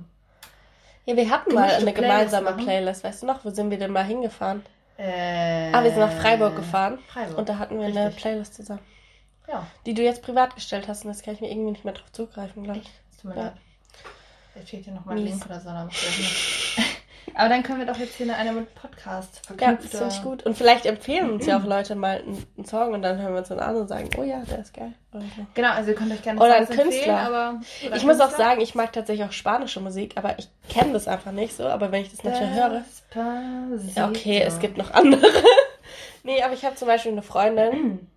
Ja, wir hatten mal eine Playlist gemeinsame machen. Playlist, weißt du noch? Wo sind wir denn mal hingefahren? Äh, Ah, wir sind nach Freiburg gefahren Freiburg. und da hatten wir eine Richtig. Playlist zusammen. Ja, Die du jetzt privat gestellt hast und das kann ich mir irgendwie nicht mehr drauf zugreifen, glaube ich. tut mir Ja. leid. Vielleicht fehlt hier nochmal ein. Link oder so. Aber dann können wir doch jetzt hier eine mit Podcast Ja, verknüpft. das finde ich gut. Und vielleicht empfehlen uns ja auch Leute mal einen, einen Song und dann hören wir uns dann an und sagen, oh ja, der ist geil. So. Genau, also ihr könnt euch gerne Oder ein Künstler. aber oder Ich muss auch sagen, ich mag tatsächlich auch spanische Musik, aber ich kenne das einfach nicht so. Aber wenn ich das natürlich höre. Ja, okay, es gibt noch andere. (laughs) nee, aber ich habe zum Beispiel eine Freundin,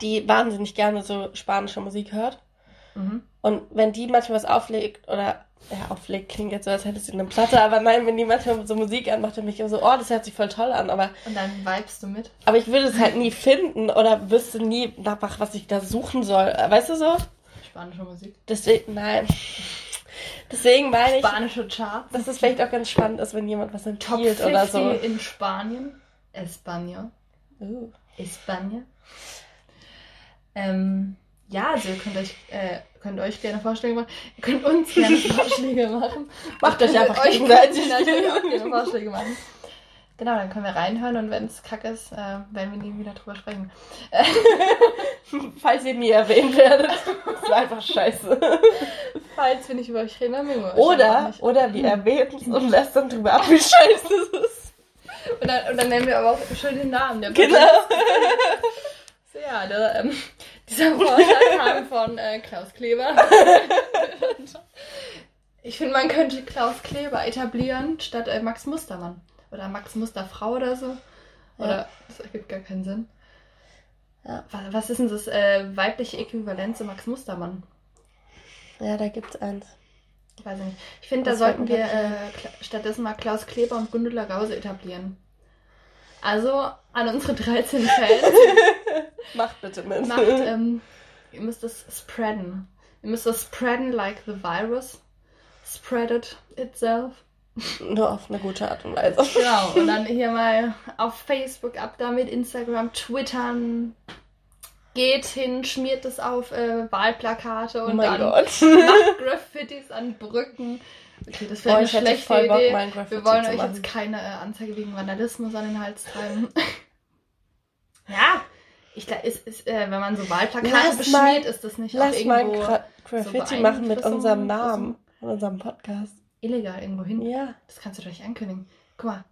die wahnsinnig gerne so spanische Musik hört. Mhm. Und wenn die manchmal was auflegt oder ja, auflegt klingt jetzt so, als hätte sie eine Platte, aber nein, wenn die manchmal so Musik anmacht, dann bin ich immer so, oh, das hört sich voll toll an, aber, Und dann vibest du mit. aber ich würde es halt nie finden oder wüsste nie nach was ich da suchen soll. Weißt du so? Spanische Musik. Deswegen, nein. Deswegen meine ich, Spanische Charts. dass es vielleicht auch ganz spannend ist, wenn jemand was empfiehlt 50 oder so. in Spanien. España. Uh. España. Ähm, ja, also ihr könnt euch, äh, könnt euch gerne Vorschläge machen. Ihr könnt uns (laughs) gerne Vorschläge machen. Macht euch einfach euch gegenseitig. gerne (laughs) Vorschläge machen. Genau, dann können wir reinhören und wenn es kacke ist, äh, werden wir nie wieder drüber sprechen. (laughs) Falls ihr nie erwähnt werdet. Ist einfach scheiße. Falls wir nicht über euch reden, dann mögen wir euch Oder, oder wir erwähnen es und lästern drüber ab, wie scheiße es ist. Und dann, und dann nennen wir aber auch schön den Namen der Genau. So, ja, der, ähm, dieser Vorschlag kam (laughs) von äh, Klaus Kleber. (laughs) ich finde, man könnte Klaus Kleber etablieren statt äh, Max Mustermann. Oder Max Musterfrau oder so. Oder das ergibt gar keinen Sinn. Ja. Was, was ist denn das äh, weibliche Äquivalent zu Max Mustermann? Ja, da gibt's eins. Weiß ich nicht. Ich finde, da sollten wir äh, stattdessen mal Klaus Kleber und Gundula Gause etablieren. Also an unsere 13 Fans. (laughs) Macht bitte mit. macht, (laughs) ähm, ihr müsst das spreaden. Ihr müsst das spreaden like the virus. Spread it itself. Nur auf eine gute Art und Weise. (laughs) Genau. Und dann hier mal auf Facebook ab damit, Instagram, Twittern. Geht hin, schmiert es auf äh, Wahlplakate Oh und mein dann Gott. macht (laughs) Graffitis an Brücken. Okay, das wäre Boah, eine schlechte voll Bock, Idee. Graffiti Wir wollen euch machen. jetzt keine äh, Anzeige wegen Vandalismus an den Hals treiben. ja, ich glaube, ist, ist, äh, wenn man so Wahlplakate Lass beschmiert, mal- ist das nicht Lass auch mal irgendwo Gra Graffiti so machen mit unserem oder so? Namen. Von unserem Podcast. illegal irgendwo hin? Ja. Das kannst du doch nicht ankündigen. Guck mal,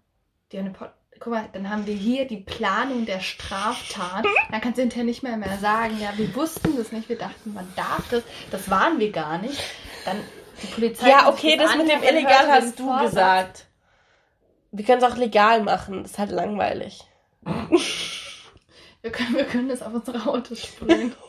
die eine Pod Guck mal, dann haben wir hier die Planung der Straftat. Dann kannst du hinterher nicht mehr mehr sagen, ja, wir wussten das nicht, wir dachten, man darf das. Das waren wir gar nicht. Dann die Polizei. Ja, okay, sich das mit dem illegal hört hast du Vorsatz. gesagt. Wir können es auch legal machen. Das ist halt langweilig. (laughs) Wir können, wir können das auf unsere Autos sprühen. (laughs)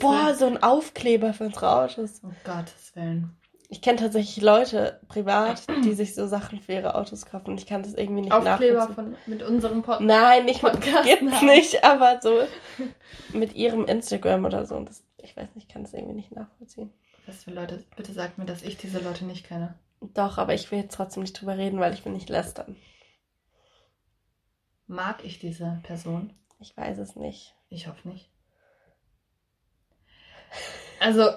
Boah, sagen. so ein Aufkleber für unsere Autos. Um Gottes Willen. Ich kenne tatsächlich Leute privat, (clears throat) die sich so Sachen für ihre Autos kaufen. Und ich kann das irgendwie nicht Aufkleber nachvollziehen. von, mit unserem Podcast. Nein, nicht mit Podcast gibt's Namen. nicht, aber so (laughs) mit ihrem Instagram oder so. Das, ich weiß nicht, ich kann das irgendwie nicht nachvollziehen. Was für Leute? Bitte sagt mir, dass ich diese Leute nicht kenne. Doch, aber ich will jetzt trotzdem nicht drüber reden, weil ich will nicht lästern. Mag ich diese Person? Ich weiß es nicht. Ich hoffe nicht. Also,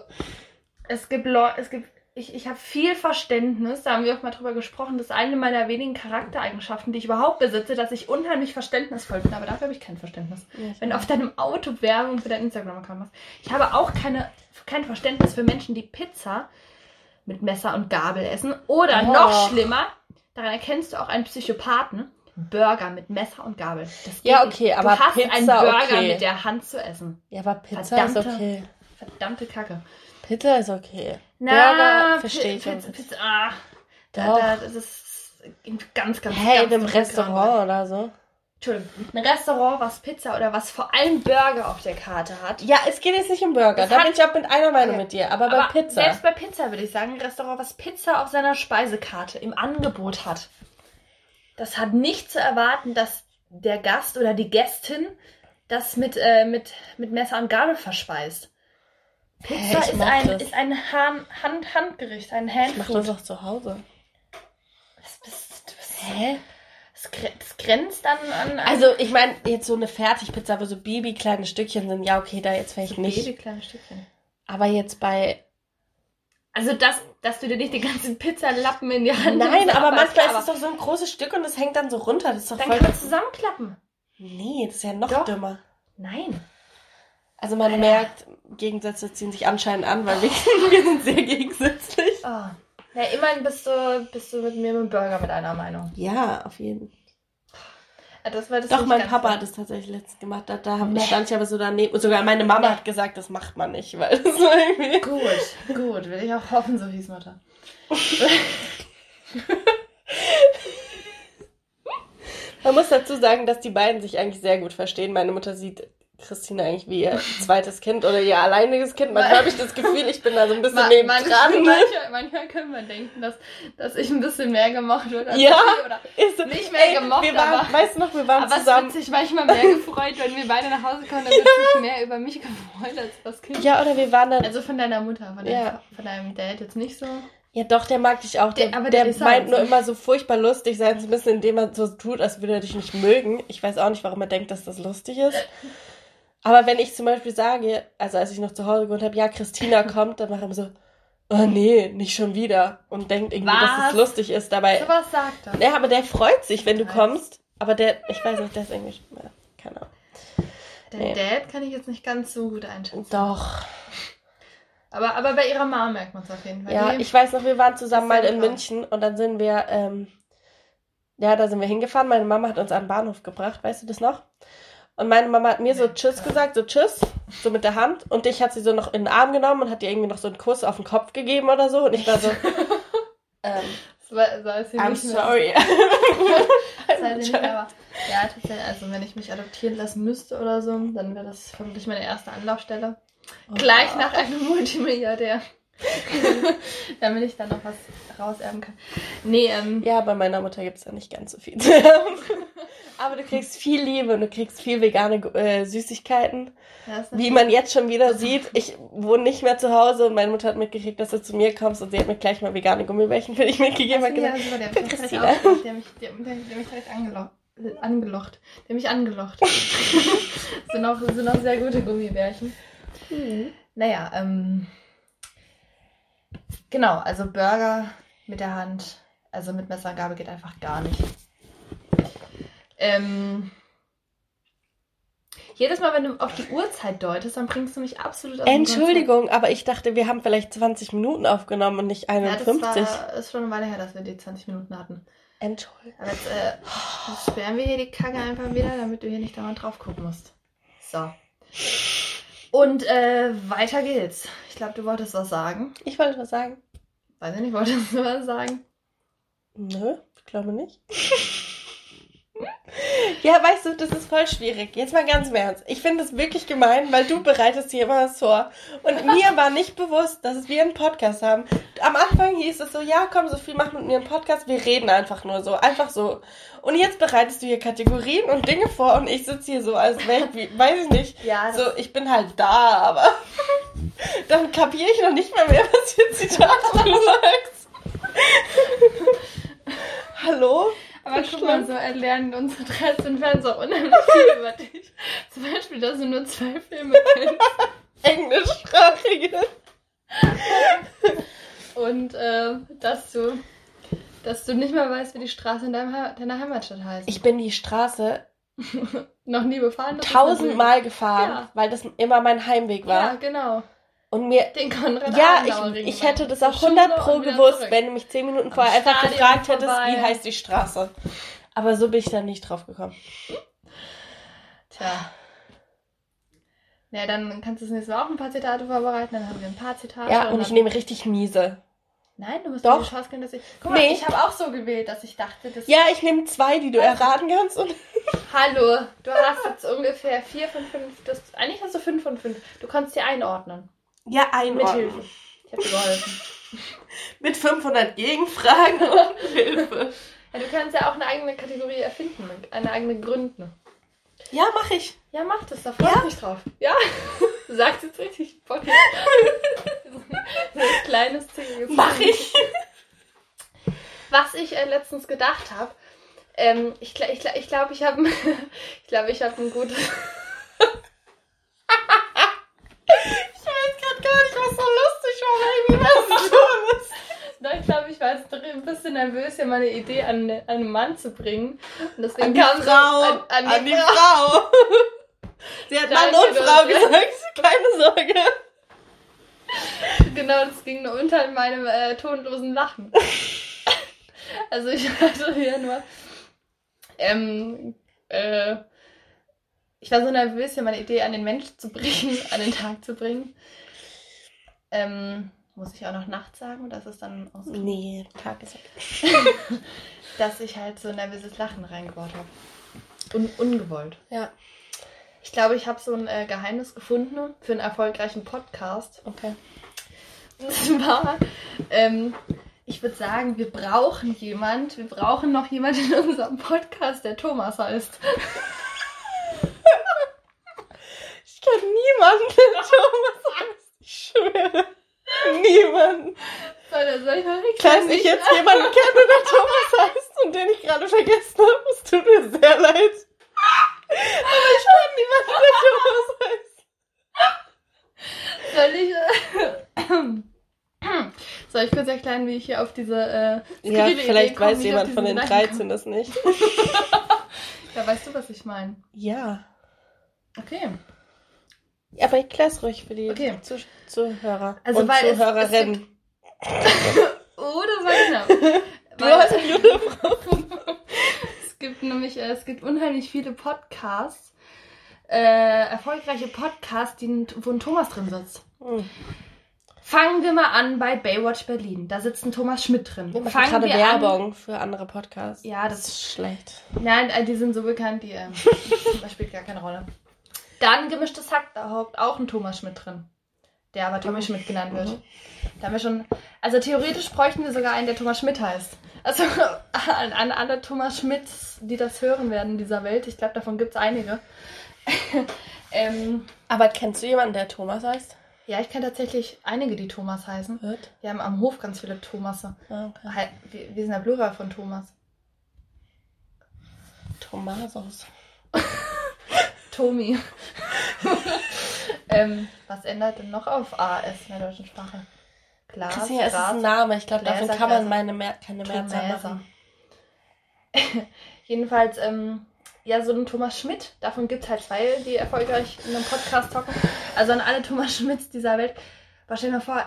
es gibt Leute, es gibt, ich, ich habe viel Verständnis, da haben wir auch mal drüber gesprochen, das ist eine meiner wenigen Charaktereigenschaften, die ich überhaupt besitze, dass ich unheimlich verständnisvoll bin, aber dafür habe ich kein Verständnis. Wenn du auf deinem Auto Werbung für deinen Instagram-Account machst. Ich habe auch keine, kein Verständnis für Menschen, die Pizza mit Messer und Gabel essen. Oder Oh. noch schlimmer, daran erkennst du auch einen Psychopathen, Burger mit Messer und Gabel. Das Ja, okay, aber du hast Pizza, einen Burger okay. mit der Hand zu essen. Ja, aber Pizza Verdammte- ist okay. Verdammte Kacke. Pizza ist okay. Na, Burger verstehe ich Pizza. Pizza, ah, da, da, das ist ganz, ganz, Hey, ganz in einem dunkel Restaurant oder so. Entschuldigung, ein Restaurant, was Pizza oder was vor allem Burger auf der Karte hat. Ja, es geht jetzt nicht um Burger. Das da hat- bin ich auch mit einer Meinung Okay. mit dir. Aber, bei Pizza. Selbst bei Pizza würde ich sagen, ein Restaurant, was Pizza auf seiner Speisekarte im Angebot hat. Das hat nicht zu erwarten, dass der Gast oder die Gästin das mit, äh, mit, mit Messer und Gabel verspeist. Pizza ich ist ein, das. ist ein Han Hand Handgericht, ein Ich mach das Handfood. auch zu Hause. Das, das, das, Hä? das, gre- das grenzt an, an, an Also, ich meine, jetzt so eine Fertigpizza, wo so Baby kleine Stückchen sind, ja, okay, da jetzt vielleicht nicht. Baby kleine Stückchen. Aber jetzt bei. Also, dass, dass du dir nicht den ganzen Pizzalappen in die Hand Nein, nimmst, aber manchmal klar, ist es doch so ein großes Stück und es hängt dann so runter. Das ist doch Dann voll. kann man zusammenklappen. Nee, das ist ja noch Doch. dümmer. Nein. Also man Alter. merkt, Gegensätze ziehen sich anscheinend an, weil wir, (laughs) wir sind sehr gegensätzlich. Oh. Ja, immerhin bist du, bist du mit mir mit dem Burger mit einer Meinung. Ja, auf jeden Fall. Das war das Doch, mein Papa hat es tatsächlich letztens gemacht. Da, da Nee. stand ich aber so daneben. Und sogar meine Mama Nee. hat gesagt, das macht man nicht, weil das so irgendwie. Gut, gut. Will ich auch hoffen, so hieß Mutter. Man muss dazu sagen, dass die beiden sich eigentlich sehr gut verstehen. Meine Mutter sieht Christina eigentlich wie ihr zweites Kind oder ihr alleiniges Kind. Manchmal habe ich das Gefühl, ich bin da so ein bisschen Ma- neben manchmal, dran. manchmal, manchmal können wir denken, dass, dass ich ein bisschen mehr gemocht wurde. als Ja. sie, Oder, Ist Nicht mehr gemocht, wir waren, aber- Weißt du noch, wir waren aber zusammen. hat sich manchmal mehr gefreut, wenn wir beide nach Hause kommen, dann wird sich mehr über mich gefreut als das Kind. Ja, oder wir waren dann. Also von deiner Mutter, von, Ja. deinem, von deinem Dad jetzt nicht so. Ja, doch, der mag dich auch. Der, Der- aber der, meint halt nur immer so furchtbar lustig sein zu müssen, indem er so tut, als würde er dich nicht mögen. Ich weiß auch nicht, warum er denkt, dass das lustig ist. Aber wenn ich zum Beispiel sage, also als ich noch zu Hause gewohnt habe, ja, Christina (laughs) kommt, dann macht er immer so, oh nee, nicht schon wieder. Und denkt irgendwie, dass Was? es lustig ist. Dabei, So was sagt er. ja, aber der freut sich, wenn du Nice. kommst. Aber der, ich weiß nicht, der ist irgendwie, ja, keine Ahnung. Der Nee. Dad kann ich jetzt nicht ganz so gut einschätzen. Doch. Aber, aber bei ihrer Mama merkt man es auf jeden Fall. Ja, ich weiß noch, wir waren zusammen mal in. München und dann sind wir, ähm, ja, da sind wir hingefahren. Meine Mama hat uns an den Bahnhof gebracht, weißt du das noch? Und meine Mama hat mir so Tschüss gesagt, so Tschüss, so mit der Hand. Und dich hat sie so noch in den Arm genommen und hat dir irgendwie noch so einen Kuss auf den Kopf gegeben oder so. Und ich war so, (laughs) ähm, war, war I'm sorry. (laughs) Nicht aber ja, tatsächlich, also wenn ich mich adoptieren lassen müsste oder so, dann wäre das vermutlich meine erste Anlaufstelle. Gleich nach einem Multimilliardär. (laughs) Damit ich dann noch was rauserben kann. Nee, ähm, Ja, bei meiner Mutter gibt es da nicht ganz so viel. (laughs) Aber du kriegst viel Liebe und du kriegst viel vegane äh, Süßigkeiten. ja, Wie man jetzt schon wieder sieht, ich wohne nicht mehr zu Hause und meine Mutter hat mitgekriegt, dass du zu mir kommst und sie hat mir gleich mal vegane Gummibärchen für dich mitgegeben. Also, ja, super, der, für Christina. auch- der, mich, der, der, der mich direkt angelocht. Angelocht. Der mich angelocht. (laughs) sind, auch, sind auch sehr gute Gummibärchen. Naja, ähm. Genau, also Burger mit der Hand, also mit Messer und Gabel geht einfach gar nicht. Ähm. Jedes Mal, wenn du auf die Uhrzeit deutest, dann bringst du mich absolut aus dem Entschuldigung, aber ich dachte, wir haben vielleicht 20 Minuten aufgenommen und nicht Konzept. Ja, das 51. war, ist schon eine Weile her, dass wir die 20 Minuten hatten. Entschuldigung. Aber jetzt äh, sperren wir hier die Kacke einfach wieder, damit du hier nicht dauernd drauf gucken musst. So. Und äh, weiter geht's. Ich glaube, du wolltest was sagen. Ich wollte was sagen. Weiß ich nicht, wolltest du was sagen? Nö, ich glaube nicht. (laughs) ja, weißt du, das ist voll schwierig. Jetzt mal ganz im Ernst. Ich finde es wirklich gemein, weil du bereitest hier immer was vor. Und (laughs) mir war nicht bewusst, dass wir einen Podcast haben. Am Anfang hieß es so, ja, komm, Sophie, mach mit mir einen Podcast. Wir reden einfach nur so. Einfach so. Und jetzt bereitest du hier Kategorien und Dinge vor und ich sitze hier so, als ich, wie, weiß ich nicht. Ja, So, ich bin halt da, aber (laughs) dann kapiere ich noch nicht mal mehr, was für Zitate du sagst. (laughs) Hallo? Aber guck mal, so erlernen unsere 13 Fans auch unheimlich viel (laughs) über dich. Zum Beispiel, dass du nur zwei Filme kennst. Englischsprachige. Und äh, dass du dass du nicht mal weißt, wie die Straße in deinem, He- deiner Heimatstadt heißt. Ich bin die Straße (laughs) noch nie befahren. tausendmal gefahren, Ja. weil das immer mein Heimweg Ja, war. genau. Und mir, Den Konrad ja, ich, ich hätte das auch Zur 100 Schule pro und gewusst, zurück. wenn du mich 10 Minuten Am vorher einfach Stadion gefragt hättest, vorbei. wie heißt die Straße. Aber so bin ich da nicht drauf gekommen. Tja. Ja, dann kannst du das nächste Mal auch ein paar Zitate vorbereiten, dann haben wir ein paar Zitate. Ja, und ich dann- nehme richtig miese. Nein, du musst Doch. die Chance geben, dass ich. Guck mal, Nee. ich habe auch so gewählt, dass ich dachte, dass. Ja, ich nehme zwei, die du Also- erraten kannst. Und (laughs) Hallo, du hast jetzt ungefähr vier von fünf. Das, eigentlich hast du fünf von fünf. Du kannst sie einordnen. Ja, ein Mit. Hilfe. Ich habe dir geholfen. (laughs) Mit 500 Gegenfragen und (laughs) Hilfe. Ja, du kannst ja auch eine eigene Kategorie erfinden, eine eigene gründen. Ja, mach ich. Ja, mach das, da freue Ja? ich mich drauf. Ja, du (laughs) sagst jetzt richtig Bock. so ein kleines Ziel. Mach ich. Was ich äh, letztens gedacht habe, ähm, ich glaube, ich, glaub- ich, glaub, ich habe ich glaub, ich hab ein gutes. Ich weiß gerade gar nicht, was so lustig war, weil irgendwie was ist. Na, ich glaube, ich war jetzt ein bisschen nervös, hier meine Idee an, an einen Mann zu bringen. Und deswegen An die kam Frau. an, an, die, Frau. Frau. (laughs) Sie hat Mann und Frau gesagt. (laughs) Keine Sorge. Genau, das ging nur unter meinem äh, tonlosen Lachen. (laughs) also ich hatte hier nur. Ähm, äh, ich war so nervös, hier meine Idee an den Mensch zu bringen, an den Tag zu bringen. Ähm, muss ich auch noch Nacht sagen oder ist es dann aus? Nee, Tag ist (laughs) Dass ich halt so nervöses Lachen reingebaut habe. Un ungewollt. Ja. Ich glaube, ich habe so ein äh, Geheimnis gefunden für einen erfolgreichen Podcast. Okay. Und zwar, ähm, ich würde sagen, wir brauchen jemand, wir brauchen noch jemand in unserem Podcast, der Thomas heißt. (laughs) Ich kenne niemanden, der (laughs) Thomas heißt. Ich schwöre. Niemanden. Soll, der- soll ich Falls ich jetzt jemanden kenne, der Thomas heißt und den ich gerade vergessen habe, es tut mir sehr leid. Aber ich kenne niemanden, der Thomas heißt. Soll ich, äh, soll ich kurz erklären, wie ich hier auf diese äh, Ja, vielleicht Idee weiß jemand von den Gedanken 13 das nicht. (laughs) Ja, weißt du, was ich meine? Ja. Okay. Aber ich klär's ruhig für die Okay. Zuh Zuhörer Also, und weil es- Zuhörerinnen. (laughs) Oh, das war genau. (laughs) Du hast eine Frau. (laughs) Es gibt nämlich, äh, es gibt unheimlich viele Podcasts, äh, erfolgreiche Podcasts, die, wo ein Thomas drin sitzt. Hm. Fangen wir mal an bei Baywatch Berlin. Da sitzt ein Thomas Schmidt drin. Wir machen Fangen gerade wir an- Werbung für andere Podcasts. Ja, das das ist schlecht. Nein, äh, die sind so bekannt, die, ähm, das spielt gar keine Rolle. Dann gemischtes Hack, da hockt auch ein Thomas Schmidt drin. Der aber Tommy Schmidt genannt wird. Mhm. Da haben wir schon, also theoretisch bräuchten wir sogar einen, der Thomas Schmidt heißt. Also (laughs) an, an alle Thomas Schmidts, die das hören werden in dieser Welt. Ich glaube, davon gibt es einige. (laughs) ähm, Aber kennst du jemanden, der Thomas heißt? ja, ich kenne tatsächlich einige, die Thomas heißen. Wird? Wir haben am Hof ganz viele Thomasse. Ah, okay. Wir, wir sind der Plural von Thomas. Thomasos. (laughs) Tomi. (laughs) ähm, was ändert denn noch auf AS in der deutschen Sprache? Glas, Christina, es ist ein Name. Ich glaube, davon kann man meine Mehr keine Mehrzahl machen. (laughs) Jedenfalls, ähm, ja, so ein Thomas Schmidt, davon gibt es halt zwei, die erfolgreich in einem Podcast talken. Also an alle Thomas Schmidts dieser Welt. Aber stell dir mal vor,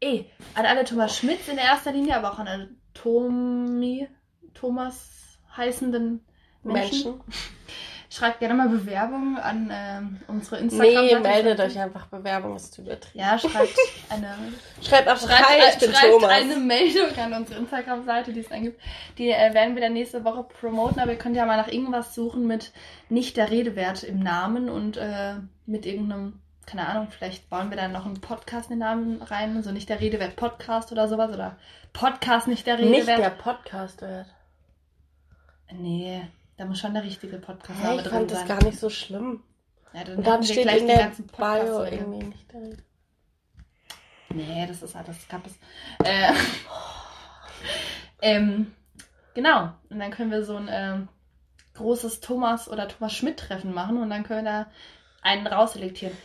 ey, an alle Thomas Schmidts in erster Linie, aber auch an alle Tomi, Thomas heißenden Menschen. Menschen. (laughs) Schreibt gerne mal Bewerbungen an ähm, unsere Nee, Instagram-Seite. meldet euch einfach. Bewerbung ist übertrieben. Ja, schreibt (laughs) eine, Schreibt einfach, schreibt, hi, ich bin schreibt Thomas. eine Meldung an unsere Instagram-Seite, die es dann gibt. Die äh, werden wir dann nächste Woche promoten, aber ihr könnt ja mal nach irgendwas suchen mit nicht der Rede wert im Namen und äh, mit irgendeinem, keine Ahnung, vielleicht bauen wir dann noch einen Podcast in den Namen rein, so nicht der Rede wert Podcast oder sowas oder Podcast nicht der Rede Nicht wert. der Podcast hört. Nee, da muss schon der richtige Podcast Hey, ich drin fand das sein. gar nicht so schlimm. Ja, dann Und dann steht gleich in den der ganzen Podcast Bio drin. irgendwie nicht Rede. Nee, das ist alles gab es. Äh, (laughs) ähm, genau. Und dann können wir so ein ähm, großes Thomas oder Thomas Schmidt-Treffen machen und dann können wir da einen rausselektieren.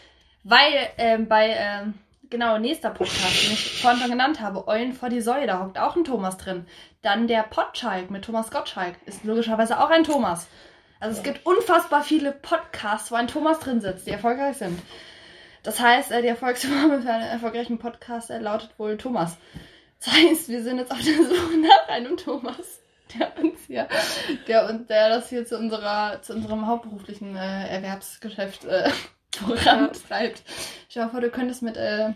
Weil ähm, bei, ähm, genau, nächster Podcast, den ich vorhin schon genannt habe, Eulen vor die Säule, da hockt auch ein Thomas drin. Dann der Potschalk mit Thomas Gottschalk ist logischerweise auch ein Thomas. Also es gibt unfassbar viele Podcasts, wo ein Thomas drin sitzt, die erfolgreich sind. Das heißt, äh, die Erfolgsname für einen erfolgreichen Podcast äh, lautet wohl Thomas. Das heißt, wir sind jetzt auf der Suche nach einem Thomas, der uns hier, der der das hier zu unserer, zu unserem hauptberuflichen äh, Erwerbsgeschäft äh, vorantreibt. Mal vor, du könntest mit äh,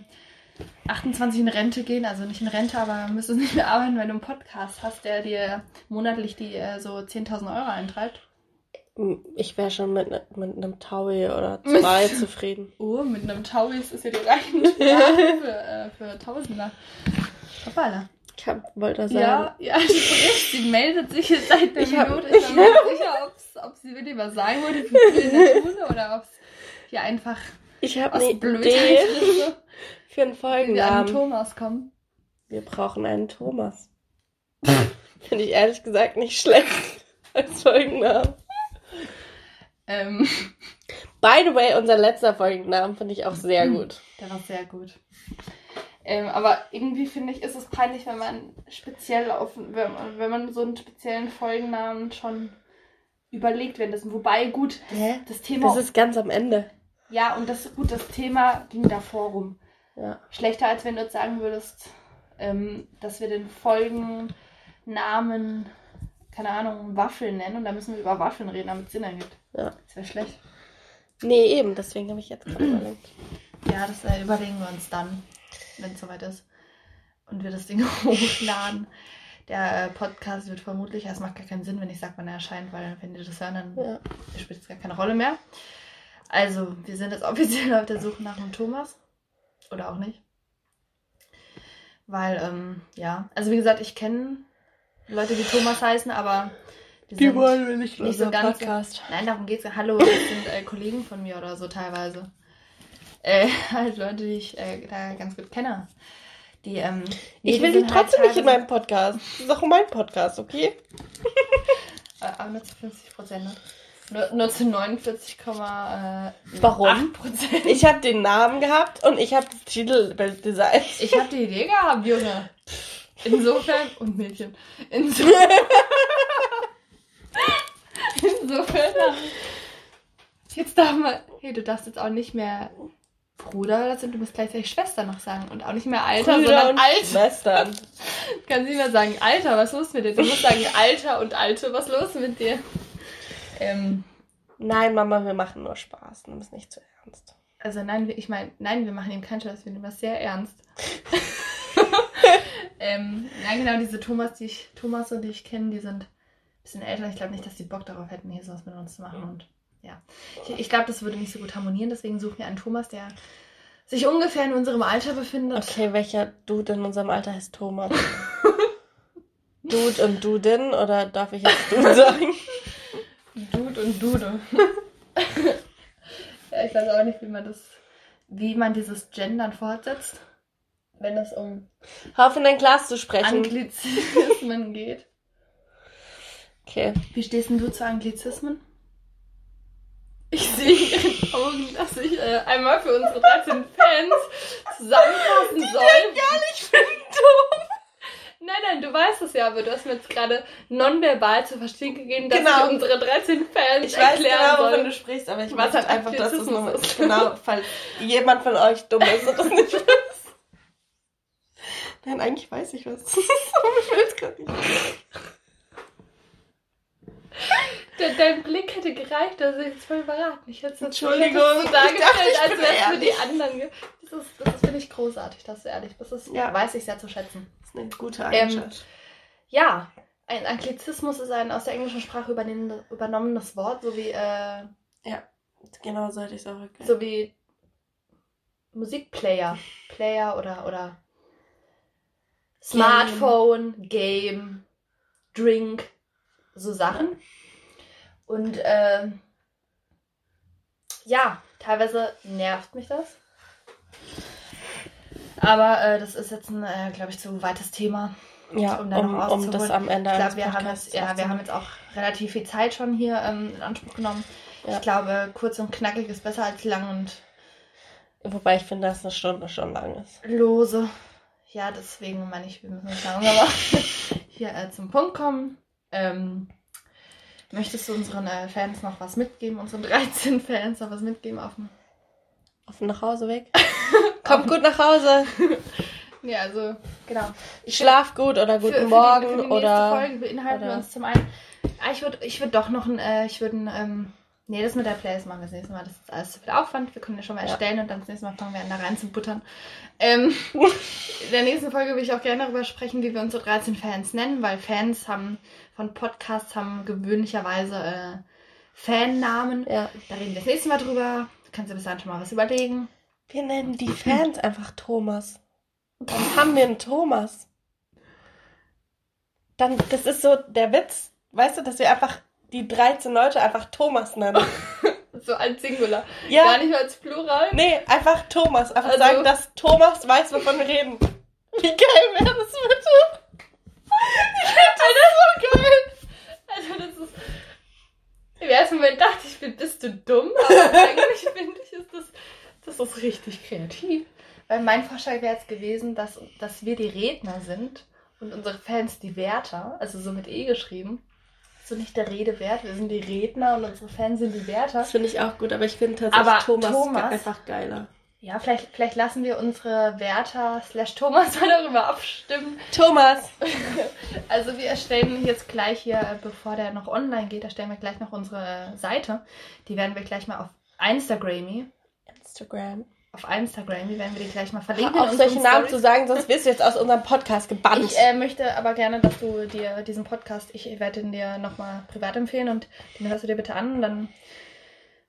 28 in Rente gehen, also nicht in Rente, aber müsstest nicht mehr arbeiten, wenn du einen Podcast hast, der dir monatlich die äh, so 10.000 Euro eintreibt. Ich wäre schon mit, ne- mit einem Taui oder (laughs) zwei zufrieden. Oh, mit einem Tauis ist ja die Sprache (laughs) für, äh, für Tausender. Hoppala. Ich hab, wollte das sagen. Ja, ja, sie meldet sich jetzt seit der Ich hab- Minute. Ich bin mir (laughs) nicht sicher, ob sie wirklich was sagen wollte für früher in der Schule oder ob es hier einfach Ich habe aus eine Blödheit (laughs) Idee so, für einen wie wir Folgennamen. Thomas kommen. Wir brauchen einen Thomas. (laughs) Finde ich ehrlich gesagt nicht schlecht (laughs) als Folgennamen. Ähm, By the way, unser letzter Folgennamen finde ich auch sehr gut. der war sehr gut. Ähm, aber irgendwie finde ich, ist es peinlich, wenn man speziell auf, wenn, man- wenn man so einen speziellen Folgennamen schon überlegt währenddessen. Wobei, gut, Hä? das Thema. Das ist ganz am Ende. Ja, und das gut, das Thema ging davor rum. Ja. Schlechter, als wenn du jetzt sagen würdest, ähm, dass wir den Folgennamen, keine Ahnung, Waffeln nennen und da müssen wir über Waffeln reden, damit es Sinn ergibt. Ja. Das wäre schlecht. Nee, eben, deswegen habe ich jetzt gerade überlegt. Ja, das äh, überlegen wir uns dann, wenn es soweit ist. Und wir das Ding (laughs) hochladen. Der äh, Podcast wird vermutlich, es macht gar keinen Sinn, wenn ich sage, wann er erscheint, weil wenn die das hören, dann Ja. spielt es gar keine Rolle mehr. Also, wir sind jetzt (laughs) offiziell auf der Suche nach einem Thomas. Oder auch nicht. Weil, ähm, ja. Also, wie gesagt, ich kenne Leute, die Thomas heißen, aber die, sind wir nicht nicht so ganz. Nein, darum geht's ja. Hallo, das sind äh, Kollegen von mir oder so teilweise. Äh, (laughs) halt Leute, die ich äh, da ganz gut kenne. Die, ähm, nee, Ich will die die sind halt trotzdem nicht in meinem Podcast. Das ist auch mein Podcast, okay? (laughs) Äh, aber nur zu 50 Prozent, ne? Nur, nur zu 49,8 Warum? Prozent. Ich habe den Namen gehabt und ich habe das Titelbild designt. Ich habe die Idee gehabt, Junge. Insofern, und Mädchen. Insofern. Insofern. Jetzt darf man. Hey, du darfst jetzt auch nicht mehr Bruder oder so, du musst gleichzeitig Schwester noch sagen. Und auch nicht mehr Alter, Brüder sondern und Alter. Schwestern. (laughs) Kannst nicht mehr sagen, Alter, was ist los mit dir? Du musst sagen, Alter und Alte, was ist los mit dir? Ähm, Nein, Mama, wir machen nur Spaß. Nimm es nicht zu ernst. also nein, ich meine, nein, wir machen ihm keinen Spaß, wir nehmen das sehr ernst. (laughs) ähm, ja, genau, diese Thomas, die ich, Thomas die ich kenne, die sind ein bisschen älter. Ich glaube nicht, dass die Bock darauf hätten, hier sowas mit uns zu machen. Und ja, ich, ich glaube, das würde nicht so gut harmonieren. Deswegen suchen wir einen Thomas, der sich ungefähr in unserem Alter befindet. Okay, welcher Dude in unserem Alter heißt Thomas? (laughs) Dude und Dudin oder darf ich jetzt Dude (laughs) sagen? Dude und Dude. (laughs) ja, ich weiß auch nicht, wie man das, wie man dieses Gendern fortsetzt, wenn es um Hör auf in dein Glas zu sprechen. Anglizismen (laughs) geht. Okay. Wie stehst denn du zu Anglizismen? Ich sehe in ihren Augen, dass ich äh, einmal für unsere 13 Fans zusammenfassen soll. gar nicht finden, dumm. Nein, nein, du weißt es ja, aber du hast mir jetzt gerade nonverbal zu verstehen gegeben, dass Genau. ich unsere 13 Fans Ich weiß erklären genau, soll. wovon du sprichst, aber ich weiß ein einfach, dass es nur ist. (laughs) Genau, falls jemand von euch dumm ist und das nicht weiß. Nein, eigentlich weiß ich was. aber mir fällt es gerade nicht. De dein Blick hätte gereicht, also jetzt voll verraten. Ich hätte es Entschuldigung, so ich dargestellt, ich als es für ehrlich. die anderen. Das ist, das finde ich großartig, dass du ehrlich bist. Das Ja. weiß ich sehr zu schätzen. Das ist eine gute Ähm, Eigenschaft. Ja, ein Anglizismus ist ein aus der englischen Sprache übernommenes Wort, so wie, äh, genau sollte ich es auch erklären. so wie Musikplayer, Player oder, oder Smartphone, Game, Drink, so Sachen. Und ähm, ja, teilweise nervt mich das. Aber äh, das ist jetzt ein, äh, glaube ich, zu weites Thema. ja, um um, um, das am Ende Ich glaube, wir haben jetzt, ja, wir haben jetzt auch relativ viel Zeit schon hier ähm, in Anspruch genommen. Ja. Ich glaube, kurz und knackig ist besser als lang und Wobei ich finde, dass eine Stunde schon lang ist. lose. Ja, deswegen meine ich, wir müssen uns langsam (laughs) mal hier äh, zum Punkt kommen. Ähm, möchtest du unseren äh, Fans noch was mitgeben, unseren 13 Fans noch was mitgeben auf dem Auf dem Nachhauseweg. (laughs) Kommt gut nach Hause. (laughs) Ja, also, genau. Schlaf gut oder Für- guten für die- Morgen für die nächste oder. Folge beinhalten wir oder- uns zum einen. Ah, ich würde ich würd doch noch ein, äh, ich würde ein, ähm, nee, das mit der Playlist machen wir das nächste Mal. Das ist alles zu viel Aufwand. Wir können ja schon mal Ja. erstellen und dann das nächste Mal fangen wir an, da rein zu buttern. Ähm, (laughs) in der nächsten Folge würde ich auch gerne darüber sprechen, wie wir unsere 13 Fans nennen, weil Fans haben von Podcasts haben gewöhnlicherweise äh, Fannamen. Ja. Da reden wir das nächste Mal drüber. Du kannst dir bis dahin schon mal was überlegen. Wir nennen die Fans einfach Thomas. Und dann haben wir einen Thomas. Dann, das ist so der Witz, weißt du, dass wir einfach die 13 Leute einfach Thomas nennen. (laughs) So als Singular. Gar Ja, nicht mehr als Plural. nee, einfach Thomas. Einfach Also- sagen, dass Thomas weiß, wovon wir reden. Wie geil wäre das bitte? (laughs) Alter, so geil. Im ersten Moment dachte ich, bin- bist du dumm, aber (laughs) eigentlich finde ich, ist das, das ist richtig kreativ. Weil mein Vorschlag wäre jetzt gewesen, dass, dass wir die Redner sind und unsere Fans die Wärter, also so mit E geschrieben. So nicht der Rede wert, wir sind die Redner und unsere Fans sind die Wärter. Das finde ich auch gut, aber ich finde tatsächlich Aber Thomas, Thomas- einfach geiler. Ja, vielleicht, vielleicht lassen wir unsere Wärter slash Thomas (laughs) mal darüber abstimmen, Thomas! (laughs) Also wir erstellen jetzt gleich hier, bevor der noch online geht, erstellen wir gleich noch unsere Seite. Die werden wir gleich mal auf Instagram, Instagram. auf Instagram, die werden wir die gleich mal verlinken. auf, solche Namen zu sagen, sonst wirst du jetzt aus unserem Podcast gebannt. Ich äh, möchte aber gerne, dass du dir diesen Podcast, ich werde ihn dir nochmal privat empfehlen und den hörst du dir bitte an und dann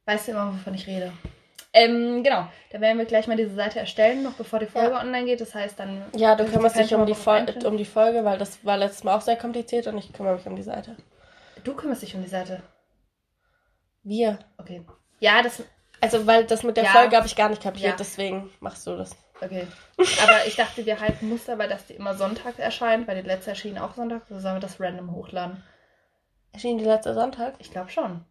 Weißt du immer, wovon ich rede. Ähm, genau. Da werden wir gleich mal diese Seite erstellen, noch bevor die Folge online geht. Das heißt dann. Ja, du kümmerst dich um die, Fol um die Folge, weil das war letztes Mal auch sehr kompliziert und ich kümmere mich um die Seite. Du kümmerst dich um die Seite. Wir. Okay. Ja, das. Also, weil das mit der Ja. Folge habe ich gar nicht kapiert, Ja. deswegen machst du das. Okay. Aber ich dachte, wir halten Muster, weil das die immer sonntags erscheint, weil die letzte erschien auch sonntags. Also sollen wir das random hochladen? Erschien die letzte Sonntag? Ich glaube schon.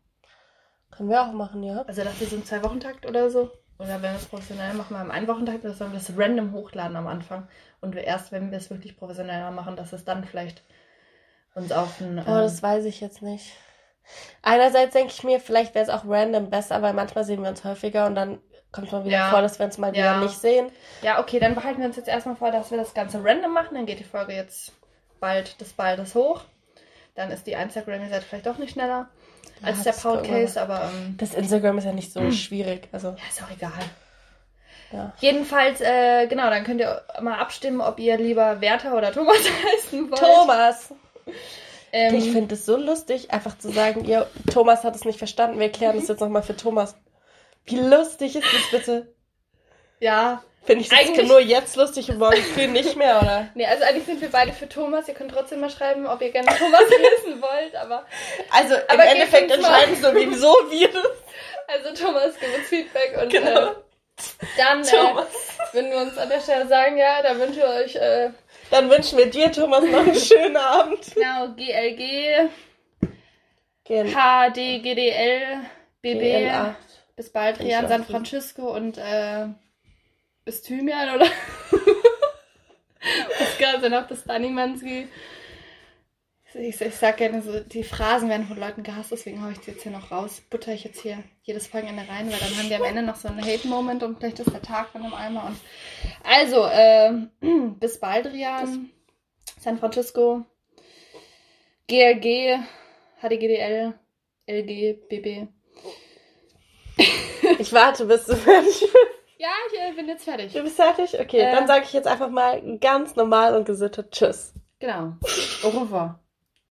Können wir auch machen, ja. Also dachte ich so im Zwei-Wochentakt oder so. Oder wenn wir es professionell machen, wir im Ein-Wochentakt, oder sollen wir das random hochladen am Anfang. Und wir erst, wenn wir es wirklich professioneller machen, dass es dann vielleicht uns auf ein. Oh, das weiß ich jetzt nicht. Einerseits denke ich mir, vielleicht wäre es auch random besser, weil manchmal sehen wir uns häufiger und dann kommt mal wieder Ja. vor, dass wir uns mal wieder Ja. nicht sehen. Ja, okay, dann behalten wir uns jetzt erstmal vor, dass wir das Ganze random machen. Dann geht die Folge jetzt bald des Baldes hoch. Dann ist die Instagram-Seite vielleicht doch nicht schneller als der wir Podcast, aber ähm, Das Instagram ist ja nicht so schwierig. Also, ja, ist auch egal. ja. Jedenfalls, äh, genau, dann könnt ihr mal abstimmen, ob ihr lieber Werther oder Thomas (laughs) heißen wollt. Thomas! Ähm, Ich finde es so lustig, einfach zu sagen, ihr, Thomas hat es nicht verstanden, wir erklären das jetzt nochmal für Thomas. Wie lustig ist das bitte? ja. Finde ich Eigentlich- nur jetzt lustig und morgen früh nicht mehr, oder? (laughs) Nee, also eigentlich sind wir beide für Thomas. Ihr könnt trotzdem mal schreiben, ob ihr gerne Thomas (laughs) heißen wollt, aber Also im Aber Endeffekt entscheiden sowieso wir das. also Thomas, gib uns Feedback und Genau. äh, dann äh, würden wir uns an der Stelle sagen, ja, da wünschen wir euch äh, Dann wünschen wir dir, Thomas, noch einen (laughs) schönen Abend. genau GLG, Gen HDGDL, BB. GLA. Bis bald, Ich Rian, San. Francisco und äh, bis Thymian, oder? bis Gaza noch bis Danimanski. Ich, ich sag gerne so, die Phrasen werden von Leuten gehasst, deswegen hau ich die jetzt hier noch raus. Butter ich jetzt hier jedes Folgenende rein, weil dann haben wir am Ende noch so einen Hate-Moment und vielleicht ist der Tag dann im Eimer. Und also, ähm, (clears throat) bis bald, Rian. San Francisco. GLG, HDGDL, LG, BB. Ich warte, bis du fertig bist. Ja, ich äh, bin jetzt fertig. Du bist fertig? Okay, Äh. dann sage ich jetzt einfach mal ganz normal und gesittet Tschüss. Genau. Au revoir.